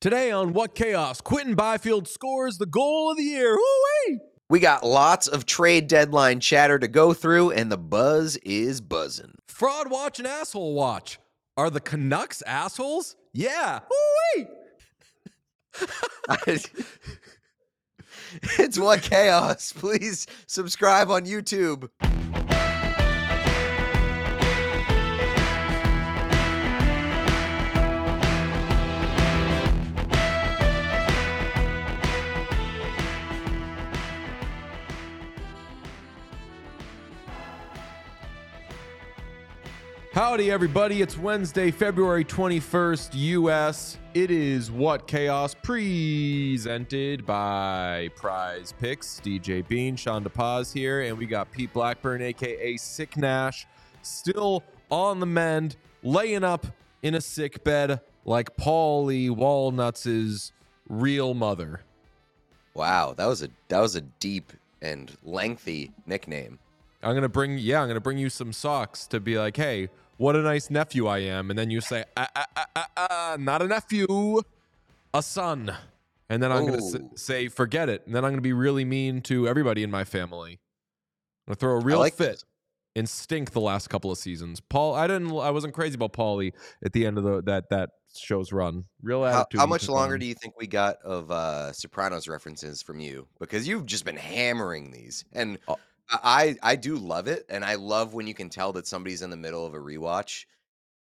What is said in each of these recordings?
Today on What Chaos, Quinton Byfield scores the goal of the year. Woo-wee! We got lots of trade deadline chatter to go through, and the buzz is buzzing. Fraud watch and asshole watch. Are the Canucks assholes? Yeah. Woo-wee! it's What Chaos. Please subscribe on YouTube. Howdy, everybody. It's Wednesday, February 21st, US. It is What Chaos presented by PrizePicks. DJ Bean, Sean DePaz here, and we got Pete Blackburn, aka Sick Nash, still on the mend, laying up in a sick bed like Paulie Walnuts' real mother. Wow, that was a that was a deep and lengthy nickname. I'm gonna bring yeah, I'm gonna bring you some socks to be like, hey, what a nice nephew I am, and then you say, ah, ah, ah, ah, ah not a nephew, a son, and then I'm gonna say, forget it, and then I'm gonna be really mean to everybody in my family. I'm gonna throw a real like fit this. and stink the last couple of seasons. Paul, I didn't, I wasn't crazy about Paulie at the end of the that that show's run. Real How, attitude. how he much longer on. do you think we got of uh Sopranos references from you? Because you've just been hammering these, and Oh. I I do love it, and I love when you can tell that somebody's in the middle of a rewatch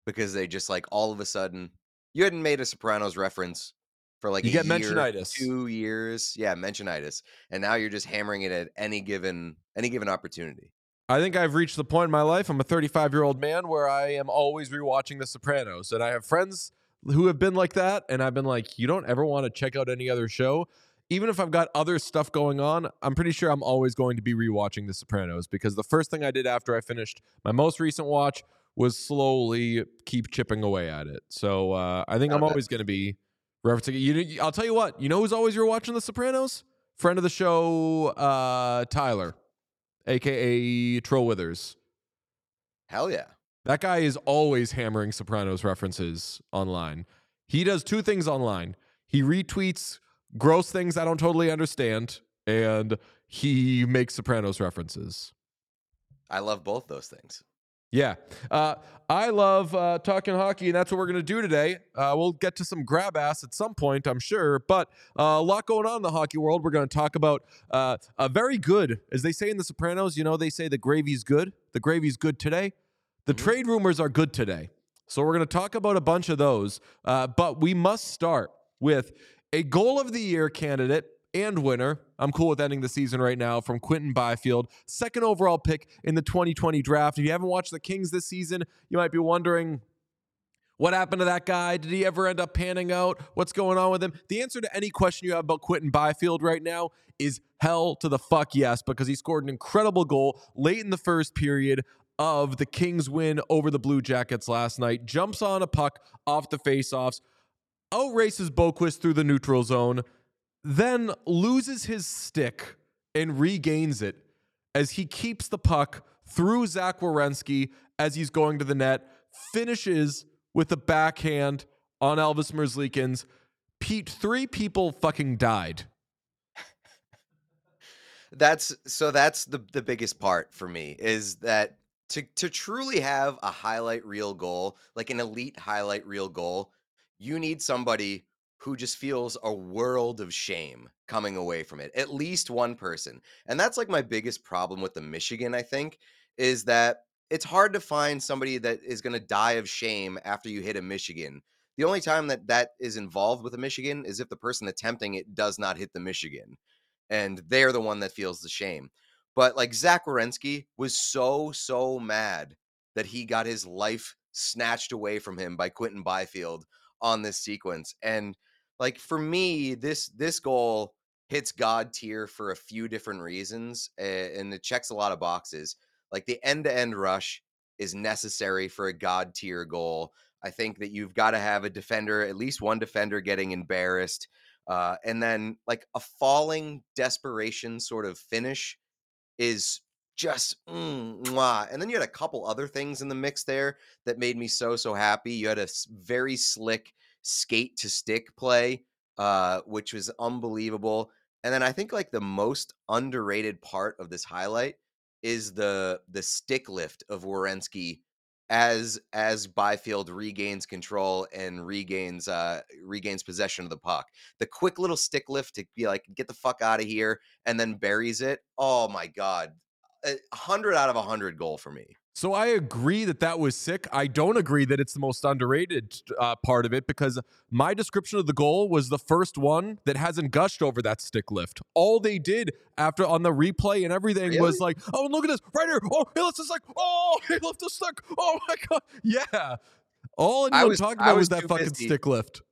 because they just like all of a sudden you hadn't made a Sopranos reference for like You a get year, mentionitis. two years, yeah, mentionitis, and now you're just hammering it at any given any given opportunity. I think I've reached the point in my life. I'm a 35 year old man where I am always rewatching The Sopranos, and I have friends who have been like that, and I've been like, you don't ever want to check out any other show. Even if I've got other stuff going on, I'm pretty sure I'm always going to be rewatching The Sopranos because the first thing I did after I finished my most recent watch was slowly keep chipping away at it. So uh, I think I'm Okay. always going to be referencing it. You, I'll tell you what, you know who's always you're watching The Sopranos? Friend of the show, uh, Tyler, aka Troll Withers. Hell yeah. That guy is always hammering Sopranos references online. He does two things online. He retweets gross things I don't totally understand, and he makes Sopranos references. I love both those things. Yeah. Uh, I love uh, talking hockey, and that's what we're going to do today. Uh, we'll get to some grab ass at some point, I'm sure, but uh, a lot going on in the hockey world. We're going to talk about uh, a very good, as they say in The Sopranos, you know, they say the gravy's good. The gravy's good today. The Mhm. trade rumors are good today. So we're going to talk about a bunch of those, uh, but we must start with a goal of the year candidate and winner. I'm cool with ending the season right now from Quinton Byfield, second overall pick in the 2020 draft. If you haven't watched the Kings this season, you might be wondering what happened to that guy? Did he ever end up panning out? What's going on with him? The answer to any question you have about Quinton Byfield right now is hell to the fuck yes, because he scored an incredible goal late in the first period of the Kings win over the Blue Jackets last night. Jumps on a puck off the faceoffs, outraces Boqvist through the neutral zone, then loses his stick and regains it as he keeps the puck through Zach Werenski as he's going to the net, finishes with a backhand on Elvis Merzlikins. Pete, three people fucking died. That's so that's the the biggest part for me is that to to truly have a highlight reel goal, like an elite highlight reel goal, you need somebody who just feels a world of shame coming away from it. At least one person. And that's like my biggest problem with the Michigan, I think, is that it's hard to find somebody that is going to die of shame after you hit a Michigan. The only time that that is involved with a Michigan is if the person attempting it does not hit the Michigan and they're the one that feels the shame. But like Zach Werenski was so so mad that he got his life snatched away from him by Quinton Byfield on this sequence, and like for me, this this goal hits God tier for a few different reasons, and it checks a lot of boxes. Like the end to end rush is necessary for a God tier goal. I think that you've got to have a defender, at least one defender, getting embarrassed. Uh, and then like a falling desperation sort of finish is just mm, mwah. and then you had a couple other things in the mix there that made me so so happy you had a very slick skate to stick play, uh, which was unbelievable. And then I think like the most underrated part of this highlight is the the stick lift of Werenski as as Byfield regains control and regains uh regains possession of the puck. The quick little stick lift to be like get the fuck out of here and then buries it. Oh my god. A hundred out of a hundred goal for me. So I agree that that was sick. I don't agree that it's the most underrated uh, part of it because my description of the goal was the first one that hasn't gushed over that stick lift. All they did after on the replay and everything Really? was like, "Oh, look at this right here! Oh, he lifts the stick! Oh, he lifted the stick! Oh my god! Yeah." All anyone was- talking about was was that fucking busy. stick lift.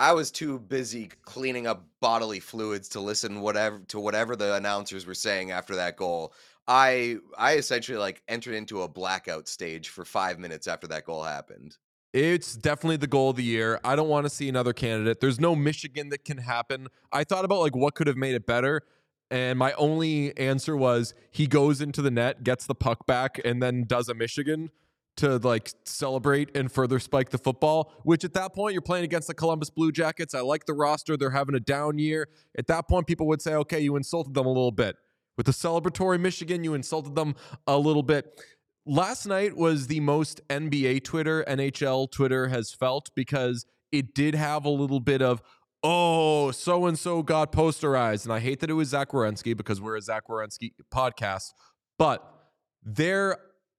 I was too busy cleaning up bodily fluids to listen whatever to whatever the announcers were saying after that goal. I I essentially like entered into a blackout stage for 5 minutes after that goal happened. It's definitely the goal of the year. I don't want to see another candidate. There's no Michigan that can happen. I thought about like what could have made it better. And my only answer was he goes into the net, gets the puck back, and then does a Michigan to like celebrate and further spike the football. Which at that point, you're playing against the Columbus Blue Jackets. I like the roster. They're having a down year. At that point, people would say, okay, you insulted them a little bit. With the celebratory Michigan, you insulted them a little bit last night was the most NBA Twitter, NHL Twitter has felt because it did have a little bit of, oh, so and so got posterized. And I hate that it was Zach Werenski because we're a Zach Werenski podcast, but there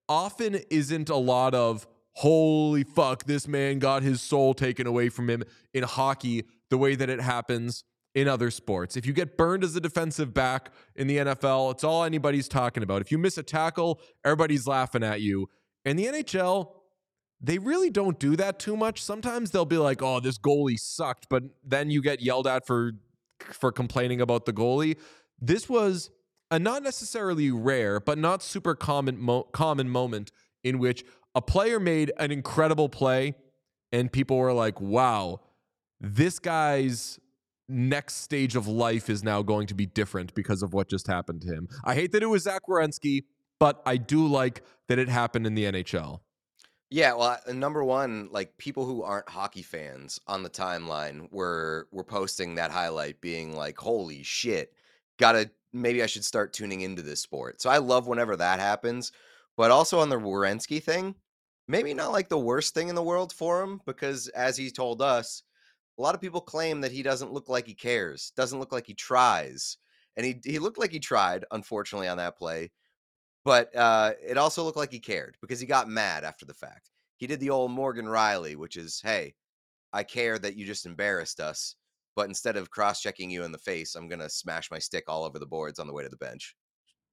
often isn't a lot of, holy fuck, this man got his soul taken away from him in hockey the way that it happens in other sports. If you get burned as a defensive back in the NFL, it's all anybody's talking about. If you miss a tackle, everybody's laughing at you. In the NHL, they really don't do that too much. Sometimes they'll be like, "Oh, this goalie sucked," but then you get yelled at for for complaining about the goalie. This was a not necessarily rare, but not super common mo- common moment in which a player made an incredible play and people were like, "Wow, this guy's next stage of life is now going to be different because of what just happened to him." I hate that it was Zach Werenski, but I do like that it happened in the NHL. Yeah, well, number one, like people who aren't hockey fans on the timeline were were posting that highlight, being like, "Holy shit, gotta maybe I should start tuning into this sport." So I love whenever that happens, but also on the Werenski thing, maybe not like the worst thing in the world for him because, as he told us, a lot of people claim that he doesn't look like he cares, doesn't look like he tries, and he he looked like he tried, unfortunately, on that play but uh, it also looked like he cared because he got mad after the fact. He did the old Morgan Rielly, which is, "Hey, I care that you just embarrassed us, but instead of cross-checking you in the face, I'm gonna smash my stick all over the boards on the way to the bench."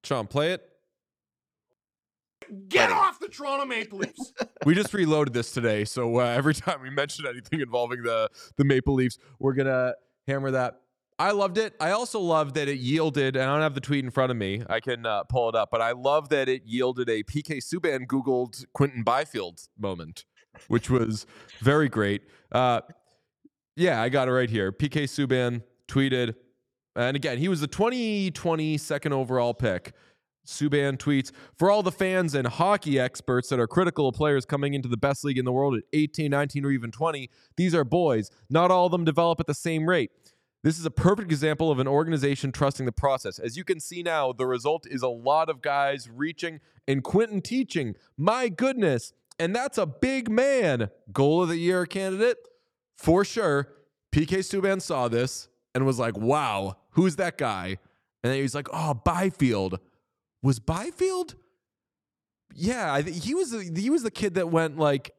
Sean, play it. Get off the Toronto Maple Leafs. we just reloaded this today, so uh, every time we mention anything involving the the Maple Leafs, we're gonna hammer that. I loved it. I also love that it yielded, and I don't have the tweet in front of me. I can uh, pull it up, but I love that it yielded a PK Subban Googled Quinton Byfield moment, which was very great. Uh, yeah, I got it right here. PK Subban tweeted, and again, he was the 2020 second overall pick. Subban tweets For all the fans and hockey experts that are critical of players coming into the best league in the world at 18, 19, or even 20, these are boys. Not all of them develop at the same rate. This is a perfect example of an organization trusting the process. As you can see now, the result is a lot of guys reaching and Quinton teaching. My goodness. And that's a big man. Goal of the year candidate? For sure. PK Subban saw this and was like, wow, who's that guy? And then he's like, oh, Byfield. Was Byfield? Yeah, I think he was the, he was the kid that went like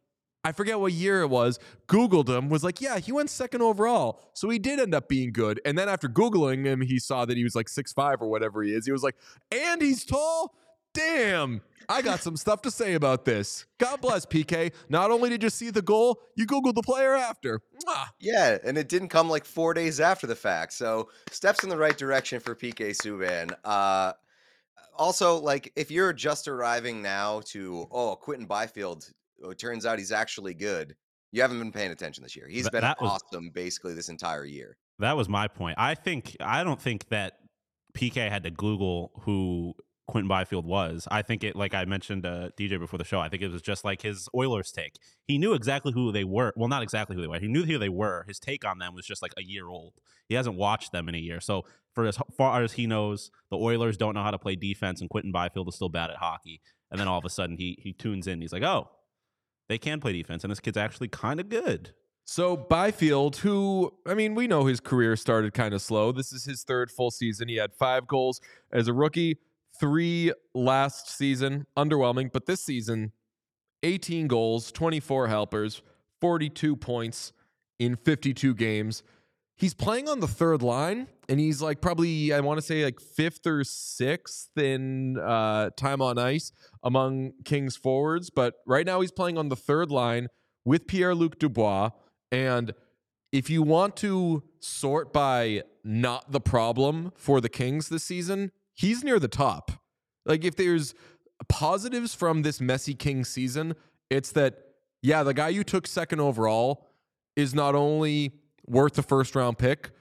I forget what year it was. Googled him, was like, yeah, he went second overall. So he did end up being good. And then after Googling him, he saw that he was like six five or whatever he is. He was like, and he's tall? Damn. I got some stuff to say about this. God bless PK. Not only did you see the goal, you Googled the player after. Mwah. Yeah, and it didn't come like four days after the fact. So steps in the right direction for PK Subban. Uh, also, like if you're just arriving now to oh Quinton Byfield, oh, it turns out he's actually good. You haven't been paying attention this year. He's Th- been that was- awesome basically this entire year. That was my point. I think I don't think that PK had to Google who Quinton Byfield was. I think it, like I mentioned uh, DJ before the show, I think it was just like his Oilers take. He knew exactly who they were. Well, not exactly who they were. He knew who they were. His take on them was just like a year old. He hasn't watched them in a year. So for as far as he knows, the Oilers don't know how to play defense, and Quinton Byfield is still bad at hockey. And then all of a sudden, he he tunes in. He's like, oh, they can play defense, and this kid's actually kind of good. So Byfield, who I mean, we know his career started kind of slow. This is his third full season. He had five goals as a rookie, three last season, underwhelming. But this season, 18 goals, 24 helpers, 42 points in 52 games. He's playing on the third line, and he's like probably I want to say like fifth or sixth in uh, time on ice among Kings forwards. But right now he's playing on the third line with Pierre Luc Dubois and if you want to sort by not the problem for the Kings this season, he's near the top. Like if there's positives from this messy king season, it's that yeah, the guy you took second overall is not only worth the first round pick,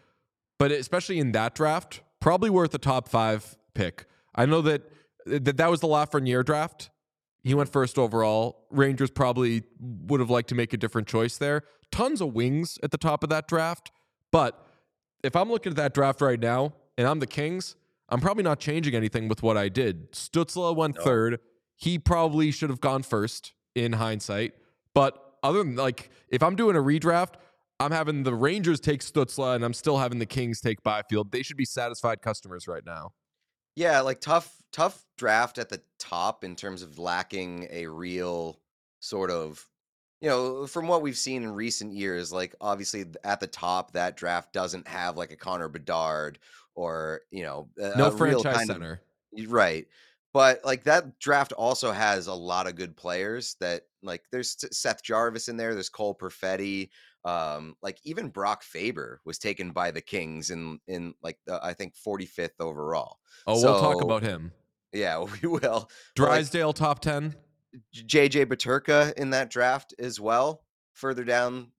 but especially in that draft, probably worth a top 5 pick. I know that that, that was the Lafreniere draft. He went first overall. Rangers probably would have liked to make a different choice there tons of wings at the top of that draft. But if I'm looking at that draft right now and I'm the Kings, I'm probably not changing anything with what I did. Stutzle went no. third. He probably should have gone first in hindsight. But other than like, if I'm doing a redraft, I'm having the Rangers take Stutzle, and I'm still having the Kings take Byfield. They should be satisfied customers right now. Yeah, like tough, tough draft at the top in terms of lacking a real sort of you know, from what we've seen in recent years, like obviously at the top, that draft doesn't have like a Connor Bedard or you know, a, no a franchise center, of, right? But like that draft also has a lot of good players. That like there's Seth Jarvis in there. There's Cole Perfetti. Um, like even Brock Faber was taken by the Kings in in like the, I think 45th overall. Oh, so, we'll talk about him. Yeah, we will. Drysdale like, top ten. JJ Peterka in that draft as well, further down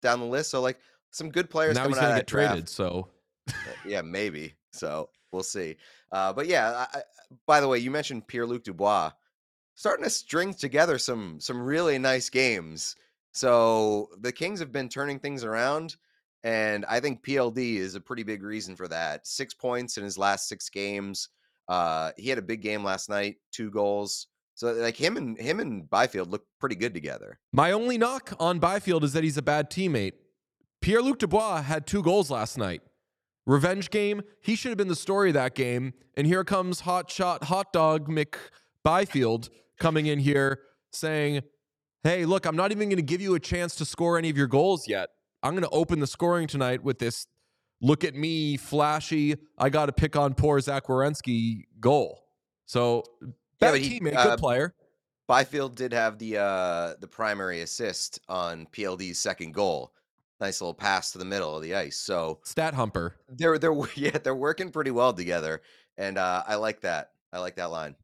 down the list. So like some good players now coming he's out of get draft. traded. So uh, yeah, maybe. So we'll see. Uh, but yeah, I, by the way, you mentioned Pierre Luc Dubois starting to string together some some really nice games. So the Kings have been turning things around, and I think PLD is a pretty big reason for that. Six points in his last six games. Uh, he had a big game last night, two goals. So like him and him and Byfield look pretty good together. My only knock on Byfield is that he's a bad teammate. Pierre Luc Dubois had two goals last night. Revenge game. He should have been the story of that game. And here comes hot shot hot dog Mick Byfield coming in here saying, Hey, look, I'm not even going to give you a chance to score any of your goals yet. I'm going to open the scoring tonight with this look at me, flashy, I got to pick on poor Zach Werenski goal. So Bad yeah, teammate, uh, good player. Byfield did have the uh, the primary assist on PLD's second goal. Nice little pass to the middle of the ice. So stat humper. They're they're yeah they're working pretty well together, and uh, I like that. I like that line.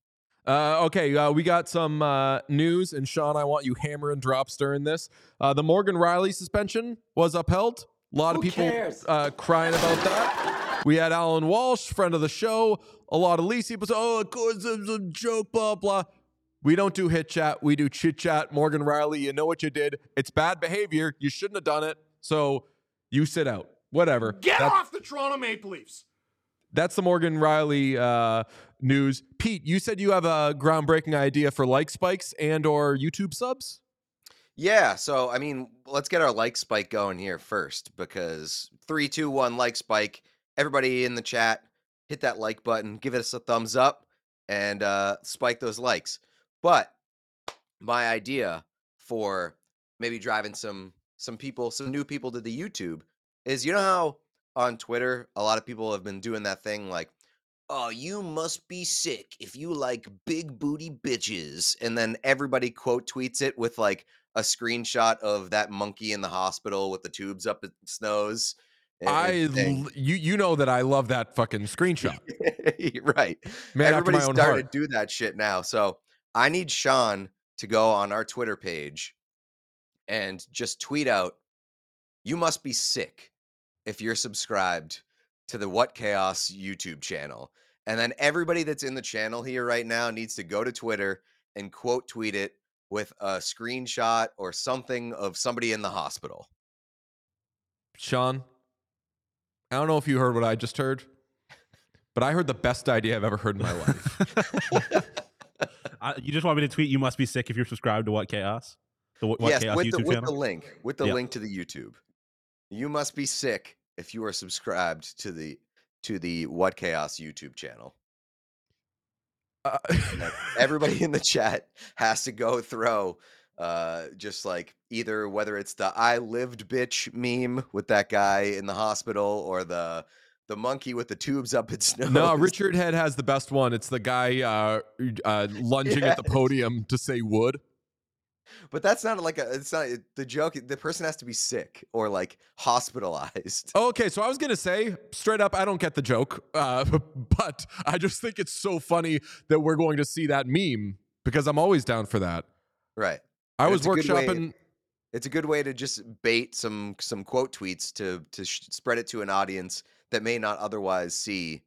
Uh, okay, uh, we got some uh, news, and Sean, I want you hammer and drops during this. Uh, the Morgan Rielly suspension was upheld. A lot Who of people uh, crying about that. We had Allan Walsh, friend of the show, a lot of Lisi was, oh, of course, it's a joke, blah, blah. We don't do hit chat. We do chit chat. Morgan Rielly, you know what you did. It's bad behavior. You shouldn't have done it. So you sit out. Whatever. Get that's, off the Toronto Maple Leafs. That's the Morgan Rielly uh, news. Pete, you said you have a groundbreaking idea for like spikes and or YouTube subs. Yeah, so I mean, let's get our like spike going here first because three, two, one, like spike. Everybody in the chat, hit that like button, give us a thumbs up, and uh, spike those likes. But my idea for maybe driving some some people, some new people to the YouTube is you know how on Twitter a lot of people have been doing that thing like, oh, you must be sick if you like big booty bitches, and then everybody quote tweets it with like a screenshot of that monkey in the hospital with the tubes up its nose I you you know that I love that fucking screenshot. right. Man Everybody's starting heart. to do that shit now. So I need Sean to go on our Twitter page and just tweet out, "You must be sick if you're subscribed to the What Chaos YouTube channel." And then everybody that's in the channel here right now needs to go to Twitter and quote tweet it with a screenshot or something of somebody in the hospital. Sean, I don't know if you heard what I just heard, but I heard the best idea I've ever heard in my life. I, you just want me to tweet? You must be sick if you're subscribed to What Chaos, the What, what yes, Chaos with, YouTube the, with channel. the link, with the Yeah. link to the YouTube. You must be sick if you are subscribed to the to the What Chaos YouTube channel. Uh, everybody in the chat has to go throw uh just like either whether it's the I lived bitch meme with that guy in the hospital or the the monkey with the tubes up its nose. no, Richard Head has the best one. It's the guy uh, uh, lunging at the podium to say wood. But that's not like a it's not the joke the person has to be sick or like hospitalized. Okay, so I was gonna say straight up, I don't get the joke, uh, but I just think it's so funny that we're going to see that meme because I'm always down for that. Right. I And was way- workshopping. It's a good way to just bait some some quote tweets to to sh- spread it to an audience that may not otherwise see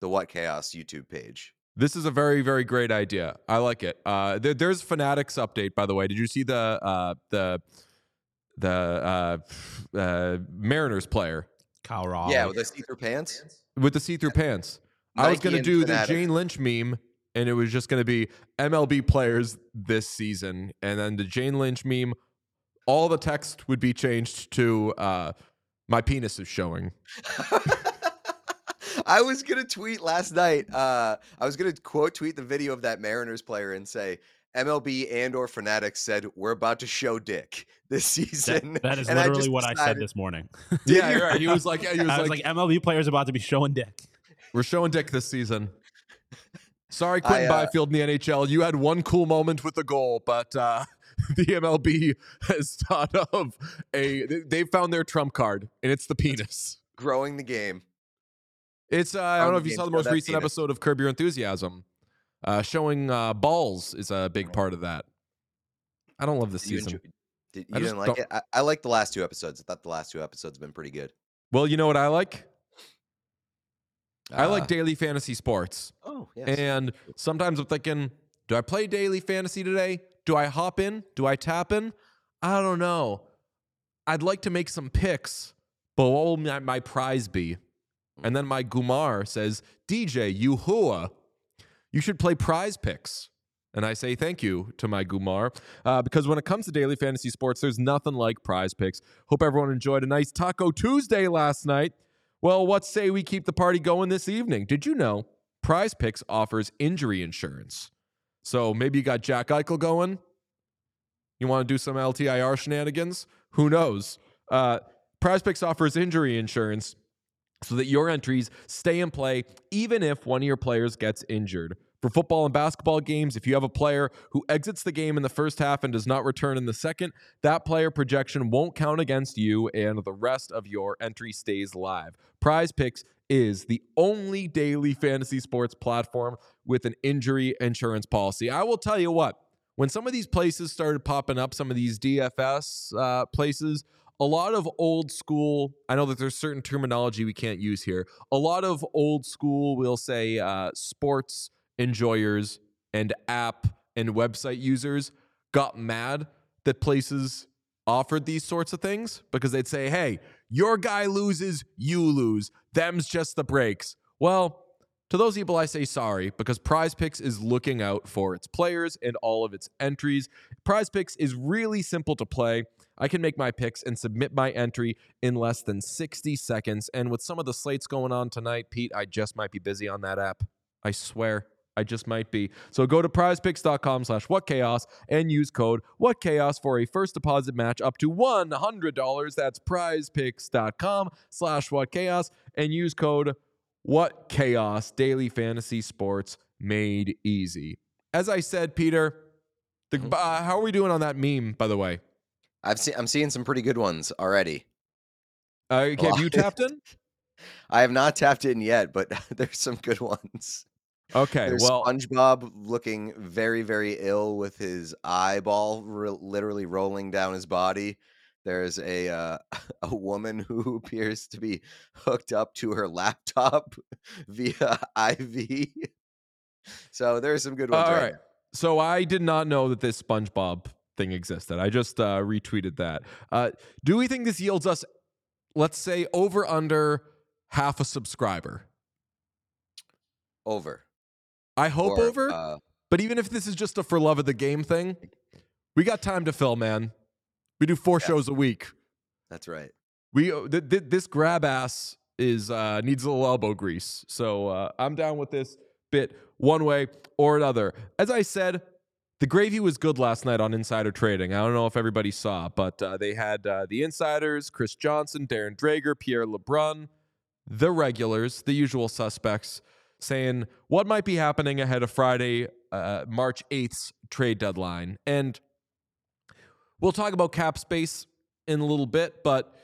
the What Chaos YouTube page. This is a very, very great idea. I like it. Uh, there, there's Fanatics update, by the way. Did you see the uh, the the uh, uh, Mariners player Kyle Raw. yeah, with the see-through pants. with the see-through pants? I was gonna and do the Jane Lynch meme, and it was just gonna be MLB players this season, and then the Jane Lynch meme. All the text would be changed to uh, "My penis is showing." I was gonna tweet last night. Uh, I was gonna quote tweet the video of that Mariners player and say MLB and or Fanatics said we're about to show dick this season. That, that is And literally just what I said this morning. Yeah, you? you're right. He was like, he was, I was like, like, MLB players about to be showing dick. "We're showing dick this season." Sorry, I, Quinton uh, Byfield in the NHL. You had one cool moment with the goal, but uh, the MLB has thought of a. they- found their trump card, and it's the penis. growing the game. It's. Uh, I don't know if you saw the most recent episode of Curb Your Enthusiasm. Uh, showing uh, balls is a big part of that. I don't love this You, season. enjoy- did, you didn't like don't- it? I, I like the last two episodes. I thought the last two episodes have been pretty good. Well, you know what I like? I like Uh, daily fantasy sports. Oh, yes. And sometimes I'm thinking, do I play daily fantasy today? Do I hop in? Do I tap in? I don't know. I'd like to make some picks, but what will my, my prize be? And then my Gumar says, DJ, you hua, you should play prize picks. And I say thank you to my Gumar uh, because when it comes to daily fantasy sports, there's nothing like prize picks. Hope everyone enjoyed a nice Taco Tuesday last night. Well, what say we keep the party going this evening? Did you know PrizePicks offers injury insurance? So maybe you got Jack Eichel going. You want to do some LTIR shenanigans? Who knows? Uh, PrizePicks offers injury insurance so that your entries stay in play even if one of your players gets injured. For football and basketball games, if you have a player who exits the game in the first half and does not return in the second, that player projection won't count against you and the rest of your entry stays live. PrizePicks is the only daily fantasy sports platform with an injury insurance policy. I will tell you what, when some of these places started popping up, some of these DFS uh, places, a lot of old school, I know that there's certain terminology we can't use here. A lot of old school, we'll say, uh, sports enjoyers and app and website users got mad that places offered these sorts of things because they'd say, hey, your guy loses, you lose. Them's just the breaks. Well, to those people, I say sorry because PrizePicks is looking out for its players and all of its entries. PrizePicks is really simple to play. I can make my picks and submit my entry in less than 60 seconds. And with some of the slates going on tonight, Pete, I just might be busy on that app. I swear. I just might be. So go to prizepicks.com slash whatchaos and use code whatchaos for a first deposit match up to $100. That's prizepicks.com slash whatchaos and use code whatchaos daily fantasy sports made easy. As I said, Peter, the, Mhm. uh, how are we doing on that meme, by the way? I've seen I'm seeing some pretty good ones already. Uh, have you tapped in? I have not tapped in yet, but there's some good ones. Okay, There's well, SpongeBob looking very, very ill with his eyeball re- literally rolling down his body. there's a uh, a woman who appears to be hooked up to her laptop via IV. So there's some good ones All right. right. So I did not know that this SpongeBob thing existed. I just uh, retweeted that. Uh, do we think this yields us, let's say, over under half a subscriber? Over. I hope Or, over. Uh, but even if this is just a for love of the game thing, we got time to fill, man. We do four Yeah. shows a week. that's right. We uh, th- th- this grab ass is uh, needs a little elbow grease. So uh, I'm down with this bit one way or another. As I said, the gravy was good last night on insider trading. I don't know if everybody saw, but uh, they had uh, the insiders: Chris Johnston, Darren Dreger, Pierre LeBrun, the regulars, the usual suspects, saying what might be happening ahead of Friday, uh, March 8th's trade deadline. And we'll talk about cap space in a little bit, but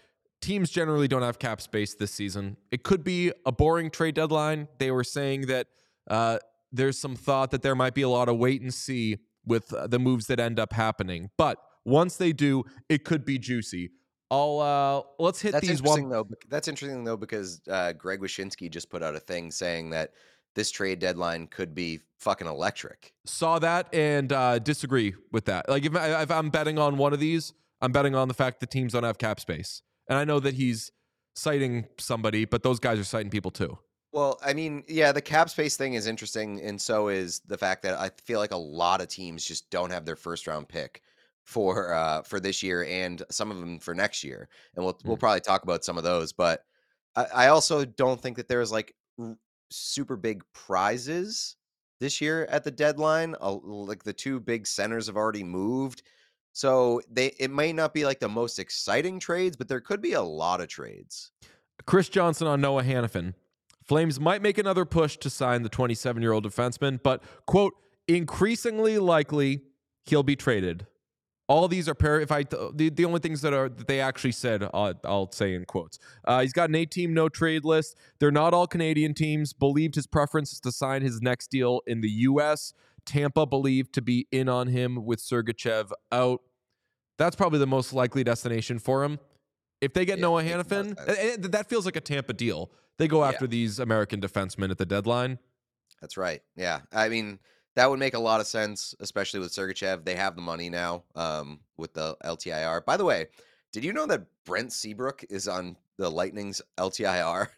teams generally don't have cap space this season. It could be a boring trade deadline. They were saying that uh, there's some thought that there might be a lot of wait and see with uh, the moves that end up happening. But once they do, it could be juicy. I'll uh, let's hit That's these one. though. That's interesting though because uh, Greg Wyshynski just put out a thing saying that this trade deadline could be fucking electric. Saw that and uh, disagree with that. Like if, I, if I'm betting on one of these, I'm betting on the fact that teams don't have cap space. And I know that he's citing somebody, but those guys are citing people too. Well, I mean, yeah, the cap space thing is interesting, and so is the fact that I feel like a lot of teams just don't have their first round pick for uh for this year, and some of them for next year, and we'll we'll Mm. probably talk about some of those. But I, I also don't think that there's like r- super big prizes this year at the deadline. Uh, Like the two big centers have already moved, so they it may not be like the most exciting trades, but there could be a lot of trades. Chris Johnston on Noah Hanifin. Flames might make another push to sign the 27 year old defenseman, but, quote, increasingly likely he'll be traded. All these are par- if I the, the only things that are that they actually said I'll, I'll say in quotes. Uh, he's got an eight team no trade list. They're not all Canadian teams. Believed his preference is to sign his next deal in the U.S. Tampa believed to be in on him with Sergachev out. That's probably the most likely destination for him. If they get Yeah, Noah makes a lot of Hanifin, and- and that feels like a Tampa deal. They go Yeah. after these American defensemen at the deadline. That's right. Yeah. I mean, that would make a lot of sense, especially with Sergachev. They have the money now um, with the LTIR. By the way, did you know that Brent Seabrook is on the Lightning's LTIR?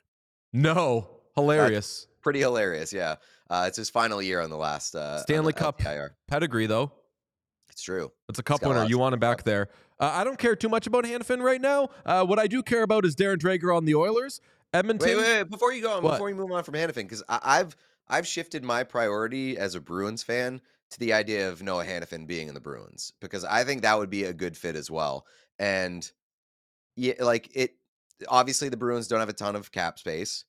No, hilarious. Pretty hilarious. Yeah. Uh, it's his final year on the last uh, Stanley the Cup LTIR. Pedigree though. It's true. It's a cup winner. You want him back there. Uh, I don't care too much about Hanifin right now. Uh, what I do care about is Darren Dreger on the Oilers. Edmonton. Wait, wait, wait, before you go on, What? before you move on from Hanifin, because I've I've shifted my priority as a Bruins fan to the idea of Noah Hanifin being in the Bruins because I think that would be a good fit as well. And yeah, like it obviously the Bruins don't have a ton of cap space.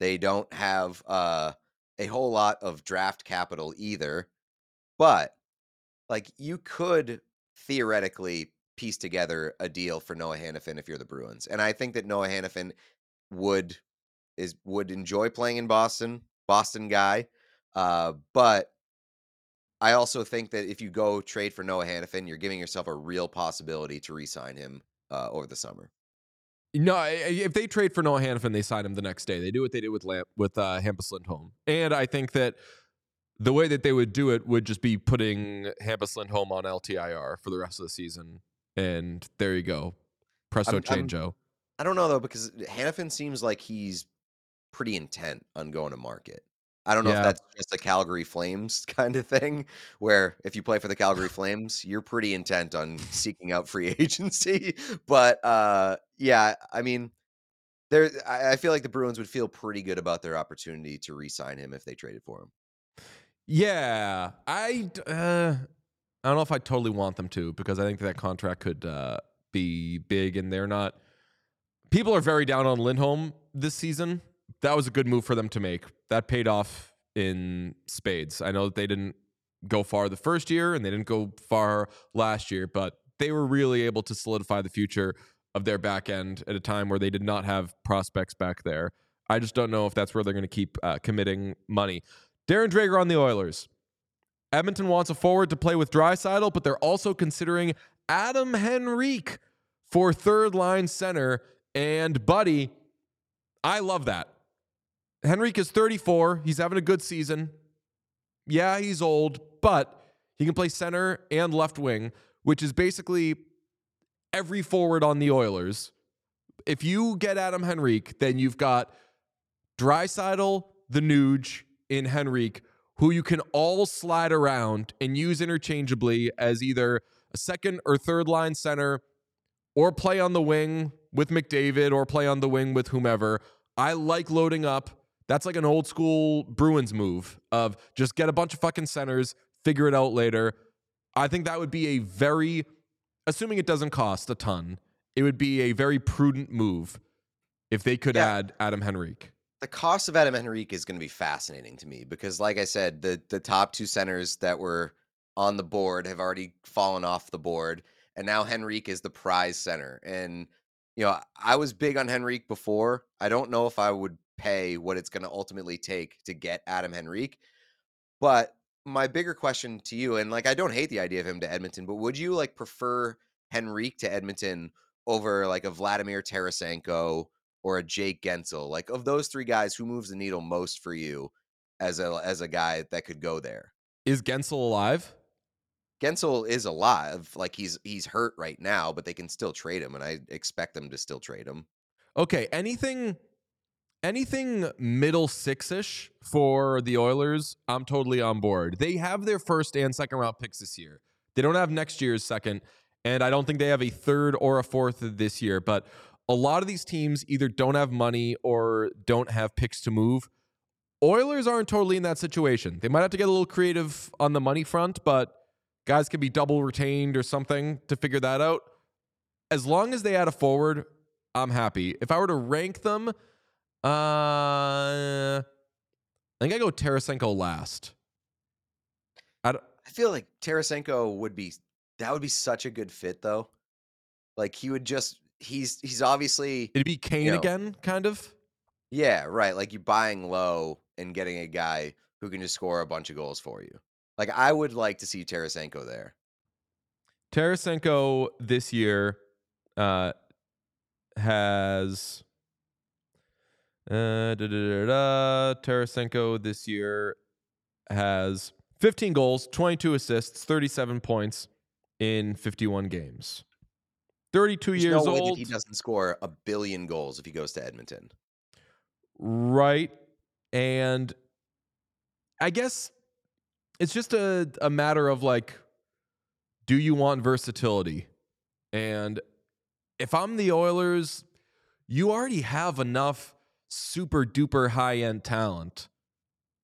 They don't have uh, a whole lot of draft capital either. But like you could theoretically piece together a deal for Noah Hanifin if you're the Bruins. And I think that Noah Hanifin would is would enjoy playing in Boston, Boston guy. Uh, but I also think that if you go trade for Noah Hanifin, you're giving yourself a real possibility to re-sign him uh, over the summer. No, if they trade for Noah Hanifin, they sign him the next day. They do what they did with Lamp, with uh, Hampus Lindholm, and I think that the way that they would do it would just be putting Hampus Lindholm on LTIR for the rest of the season, and there you go, presto I'm- I'm- I don't know though because Hanifin seems like he's pretty intent on going to market. I don't know Yeah. if that's just a Calgary Flames kind of thing, where if you play for the Calgary Flames, you're pretty intent on seeking out free agency. But uh, yeah, I mean, there, I, I feel like the Bruins would feel pretty good about their opportunity to re-sign him if they traded for him. Yeah, I uh, I don't know if I totally want them to because I think that contract could uh, be big, and they're not. People are very down on Lindholm this season. That was a good move for them to make. That paid off in spades. I know that they didn't go far the first year, and they didn't go far last year, but they were really able to solidify the future of their back end at a time where they did not have prospects back there. I just don't know if that's where they're going to keep uh, committing money. Darren Dreger on the Oilers. Edmonton wants a forward to play with Draisaitl, but they're also considering Adam Henrique for third line center. And, buddy, I love that. Henrique is 34. He's having a good season. Yeah, he's old, but he can play center and left wing, which is basically every forward on the Oilers. If you get Adam Henrique, then you've got Draisaitl, the Nuge in Henrique, who you can all slide around and use interchangeably as either a second or third line center or play on the wing with McDavid or play on the wing with whomever. I like loading up. That's like an old school Bruins move of just get a bunch of fucking centers, figure it out later. I think that would be a very, assuming it doesn't cost a ton, it would be a very prudent move if they could Yeah. add Adam Henrique. The cost of Adam Henrique is going to be fascinating to me because, like I said, the the top two centers that were on the board have already fallen off the board, and now Henrique is the prize center. And you know, I was big on Henrique before. I don't know if I would pay what it's going to ultimately take to get Adam Henrique, but my bigger question to you, and like, I don't hate the idea of him to Edmonton, but would you like prefer Henrique to Edmonton over like a Vladimir Tarasenko? Or a Jake Guentzel? Like of those three guys, who moves the needle most for you as a as a guy that could go there? Is Guentzel alive? Guentzel is alive, like he's he's hurt right now, but they can still trade him, and I expect them to still trade him. Okay, anything anything middle six-ish for the Oilers, I'm totally on board. They have their first and second round picks this year. They don't have next year's second, and I don't think they have a third or a fourth this year, but a lot of these teams either don't have money or don't have picks to move. Oilers aren't totally in that situation. They might have to get a little creative on the money front, but guys can be double retained or something to figure that out. As long as they add a forward, I'm happy. If I were to rank them, uh, I think I go Tarasenko last. I I feel like Tarasenko would be that would be such a good fit, though. Like he would just he's he's obviously it'd be Kane know. again, kind of. yeah right. Like you buying low and getting a guy who can just score a bunch of goals for you. Like I would like to see Tarasenko there. Tarasenko this year uh, has uh, da, da, da, da, Tarasenko this year has 15 goals, 22 assists, 37 points in 51 games. 32 There's years no old, he doesn't score a billion goals if he goes to Edmonton. right? And I guess it's just a, a matter of like, do you want versatility? And if I'm the Oilers, you already have enough super duper high end talent.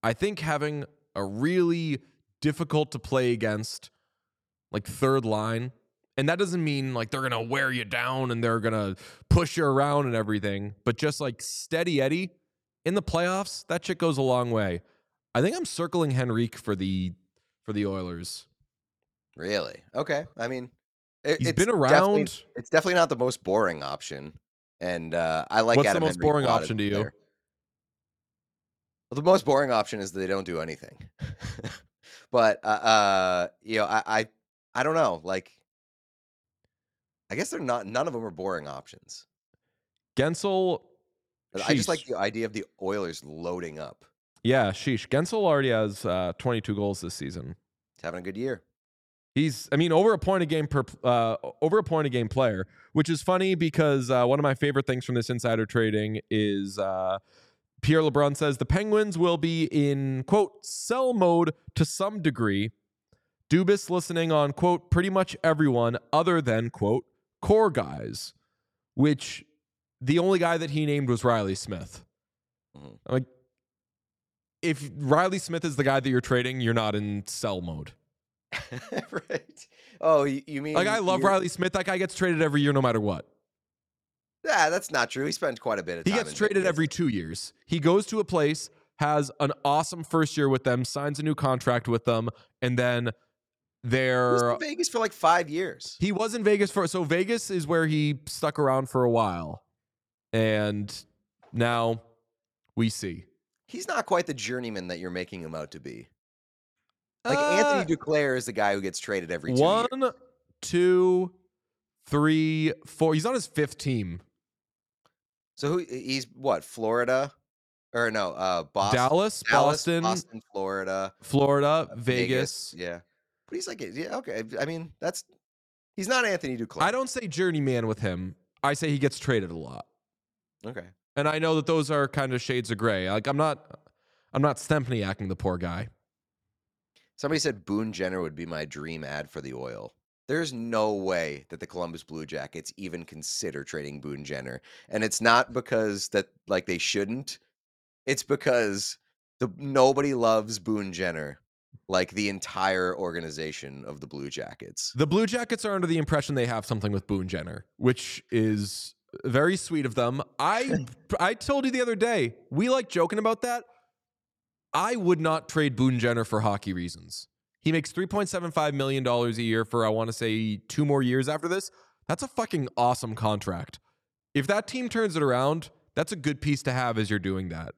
I think having a really difficult to play against, like third line, and that doesn't mean like they're gonna wear you down and they're gonna push you around and everything, but just like steady Eddie in the playoffs, that shit goes a long way. I think I'm circling Henrique for the for the Oilers. Really? Okay. I mean, it, He's it's been definitely- around. It's definitely not the most boring option, and uh, I like. What's the most Henrique boring option to you? there. Well, the most boring option is they don't do anything. but uh, uh, you know, I, I, I don't know. Like, I guess they're not. None of them are boring options. Guentzel, I just like the idea of the Oilers loading up. yeah, sheesh. Guentzel already has uh, 22 goals this season. He's having a good year. He's, I mean, over a point a game per, uh, over a point a game player, which is funny because uh, one of my favorite things from this insider trading is uh, Pierre LeBrun says the Penguins will be in quote sell mode to some degree. Dubas listening on quote pretty much everyone other than quote core guys, which the only guy that he named was Reilly Smith. Mhm. I'm like, if Reilly Smith is the guy that you're trading, you're not in sell mode. right. Oh, you, mean Like I love Riley Smith. That guy gets traded every year, no matter what. Yeah, that's not true. He spends quite a bit of time. He gets traded every two years. He goes to a place, has an awesome first year with them, signs a new contract with them, and then In Vegas for like five years. he was in Vegas for so Vegas is where he stuck around for a while, and now we see. He's not quite the journeyman that you're making him out to be. Like Uh, Anthony Duclair is the guy who gets traded every two years. one, two, three, four. He's on his fifth team. So who he's what? Florida, or no? Uh, Boston, Dallas, Dallas, Boston, Boston, Florida, Florida, Vegas. Yeah, but he's like, yeah, okay. I mean, that's he's not Anthony Duclair. I don't say journeyman with him. I say he gets traded a lot. Okay. And I know that those are kind of shades of gray. Like I'm not I'm not Stempniaking the poor guy. Somebody said Boone Jenner would be my dream ad for the oil. There's no way that the Columbus Blue Jackets even consider trading Boone Jenner. And it's not because that like they shouldn't. It's because the nobody loves Boone Jenner like the entire organization of the Blue Jackets. The Blue Jackets are under the impression they have something with Boone Jenner, which is very sweet of them. I I told you the other day, we like joking about that. I would not trade Boone Jenner for hockey reasons. He makes $3.75 million a year for, I want to say, two more years after this. That's a fucking awesome contract. If that team turns it around, that's a good piece to have as you're doing that.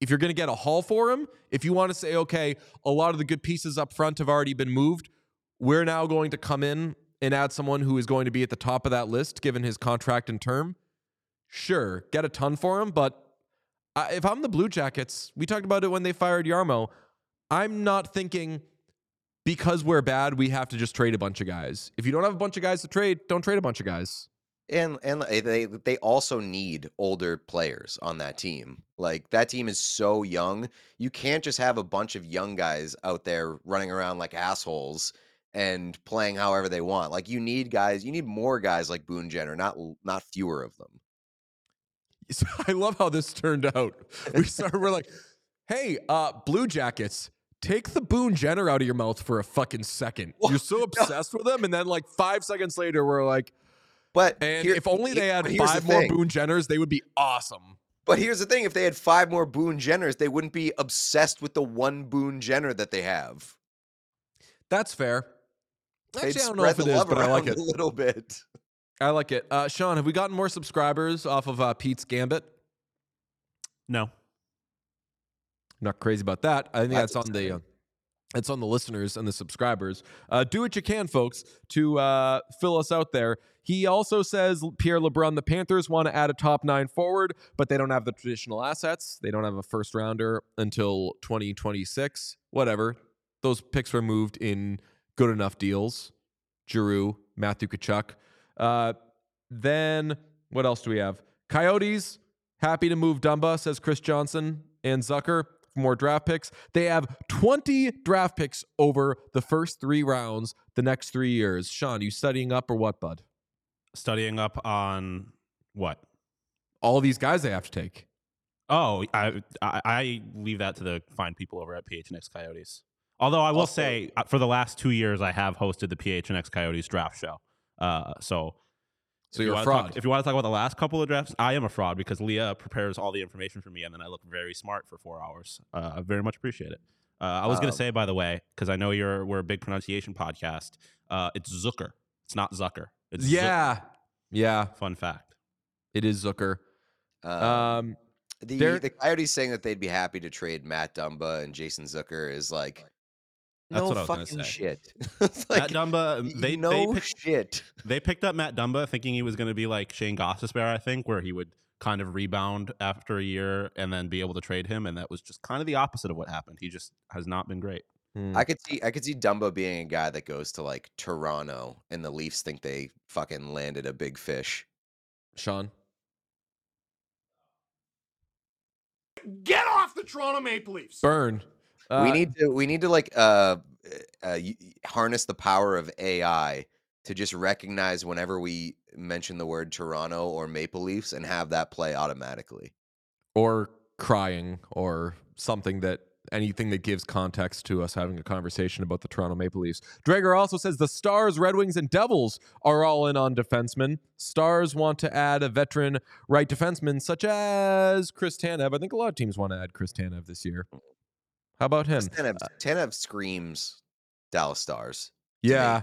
If you're going to get a haul for him, if you want to say, okay, a lot of the good pieces up front have already been moved, we're now going to come in and add someone who is going to be at the top of that list given his contract and term. Sure, get a ton for him, but I, if I'm the Blue Jackets, we talked about it when they fired Jarmo. I'm not thinking because we're bad, we have to just trade a bunch of guys. If you don't have a bunch of guys to trade, don't trade a bunch of guys. And and eh, they they also need older players on that team. Like that team is so young. You can't just have a bunch of young guys out there running around like assholes and playing however they want. Like you need guys, you need more guys like Boone Jenner, not not fewer of them. So I love how this turned out. We started, we're like, hey, uh, Blue Jackets, take the Boone Jenner out of your mouth for a fucking second. You're so obsessed with them, and then like five seconds later, we're like, But and here- if only they had five the more. Boone Jenners, they would be awesome. But here's the thing: if they had five more Boone Jenners, they wouldn't be obsessed with the one Boone Jenner that they have. That's fair. They'd Actually, I don't know if it is, it the is, love but I like it. a little bit. I like it. Uh, Sean, have we gotten more subscribers off of uh, Pete's Gambit? No. Not crazy about that. I think That's that's, on the. Uh, exciting. It's on the listeners and the subscribers. Uh, do what you can, folks, to uh, fill us out there. He also says Pierre LeBrun, the Panthers want to add a top nine forward, but they don't have the traditional assets. They don't have a first rounder until 2026. Whatever. Those picks were moved in good enough deals. Giroux, Matthew Tkachuk. Uh, then what else do we have? Coyotes happy to move Dumba, says Chris Johnston and Zucker more draft picks. They have 20 draft picks over the first three rounds the next three years. Sean, you studying up or what, bud? Studying up on what? All these guys they have to take. Oh, I, I I leave that to the fine people over at PHNX Coyotes. Although I will Also- say, uh, for the last two years, I have hosted the PHNX Coyotes draft show. Uh, so, So if you you're a wanna fraud. Talk, if you want to talk about the last couple of drafts, I am a fraud because Leah prepares all the information for me, and then I look very smart for four hours. Uh, I very much appreciate it. Uh, I was going Um, to say, by the way, because I know you're we're a big pronunciation podcast. Uh, it's Zucker. It's not Zucker. It's Zucker. yeah. Yeah. Fun fact. It is Zucker. Um, Um, the the Coyotes saying that they'd be happy to trade Matt Dumba and Jason Zucker is like That's no what I was gonna fucking say. shit. It's like, Matt Dumba, they, no they picked, shit. they picked up Matt Dumba thinking he was going to be like Shayne Gostisbehere, I think, where he would kind of rebound after a year and then be able to trade him. And that was just kind of the opposite of what happened. He just has not been great. hmm. I could see I could see Dumba being a guy that goes to like Toronto and the Leafs think they fucking landed a big fish. Sean. Get off the Toronto Maple Leafs. Burn. Uh, we need to we need to like uh, uh harness the power of AI to just recognize whenever we mention the word Toronto or Maple Leafs and have that play automatically. or crying or something that anything that gives context to us having a conversation about the Toronto Maple Leafs. Dreger also says the Stars, Red Wings, and Devils are all in on defensemen. Stars want to add a veteran right defenseman such as Chris Tanev. I think a lot of teams want to add Chris Tanev this year. How about him? Tanev, Tanev screams Dallas Stars. Yeah.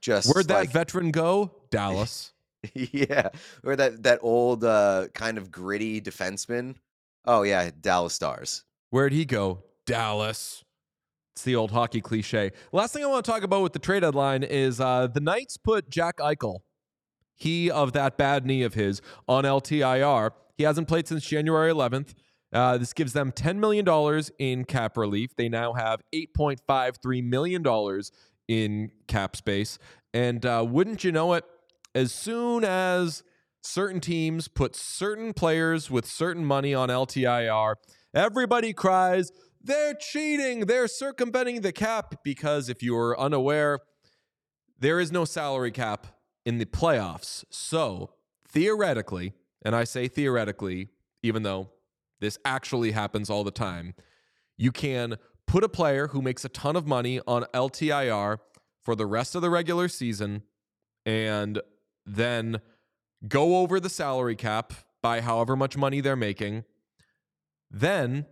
Just Where'd that like, veteran go? Dallas. yeah, or that that old uh kind of gritty defenseman. Oh yeah, Dallas Stars. Where'd he go? Dallas. It's the old hockey cliche. Last thing I want to talk about with the trade deadline is uh, the Knights put Jack Eichel he of that bad knee of his on LTIR. He hasn't played since January 11th. Uh, this gives them $10 million in cap relief. They now have $8.53 million in cap space. And uh, wouldn't you know it, as soon as certain teams put certain players with certain money on LTIR, everybody cries, they're cheating, they're circumventing the cap. Because if you're unaware, there is no salary cap in the playoffs. So theoretically, and I say theoretically, even though this actually happens all the time, you can put a player who makes a ton of money on LTIR for the rest of the regular season and then go over the salary cap by however much money they're making. Then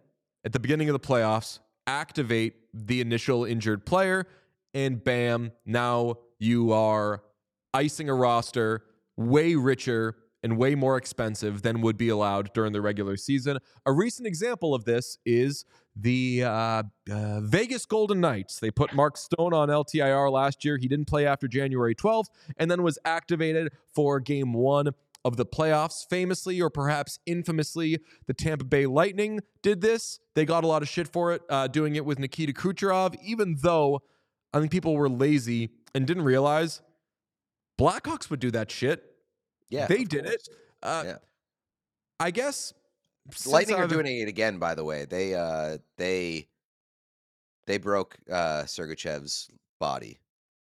at the beginning of the playoffs, activate the initial injured player, and bam, now you are icing a roster way richer and way more expensive than would be allowed during the regular season. A recent example of this is the uh, uh, Vegas Golden Knights. They put Mark Stone on LTIR last year. He didn't play after January 12th and then was activated for game one of the playoffs. Famously, or perhaps infamously, the Tampa Bay Lightning did this. They got a lot of shit for it, uh, doing it with Nikita Kucherov, even though I think people were lazy and didn't realize Blackhawks would do that shit. Yeah, they did course. it. Uh, Yeah. I guess. Lightning are I've- doing it again, by the way. They uh they they broke uh Sergachev's body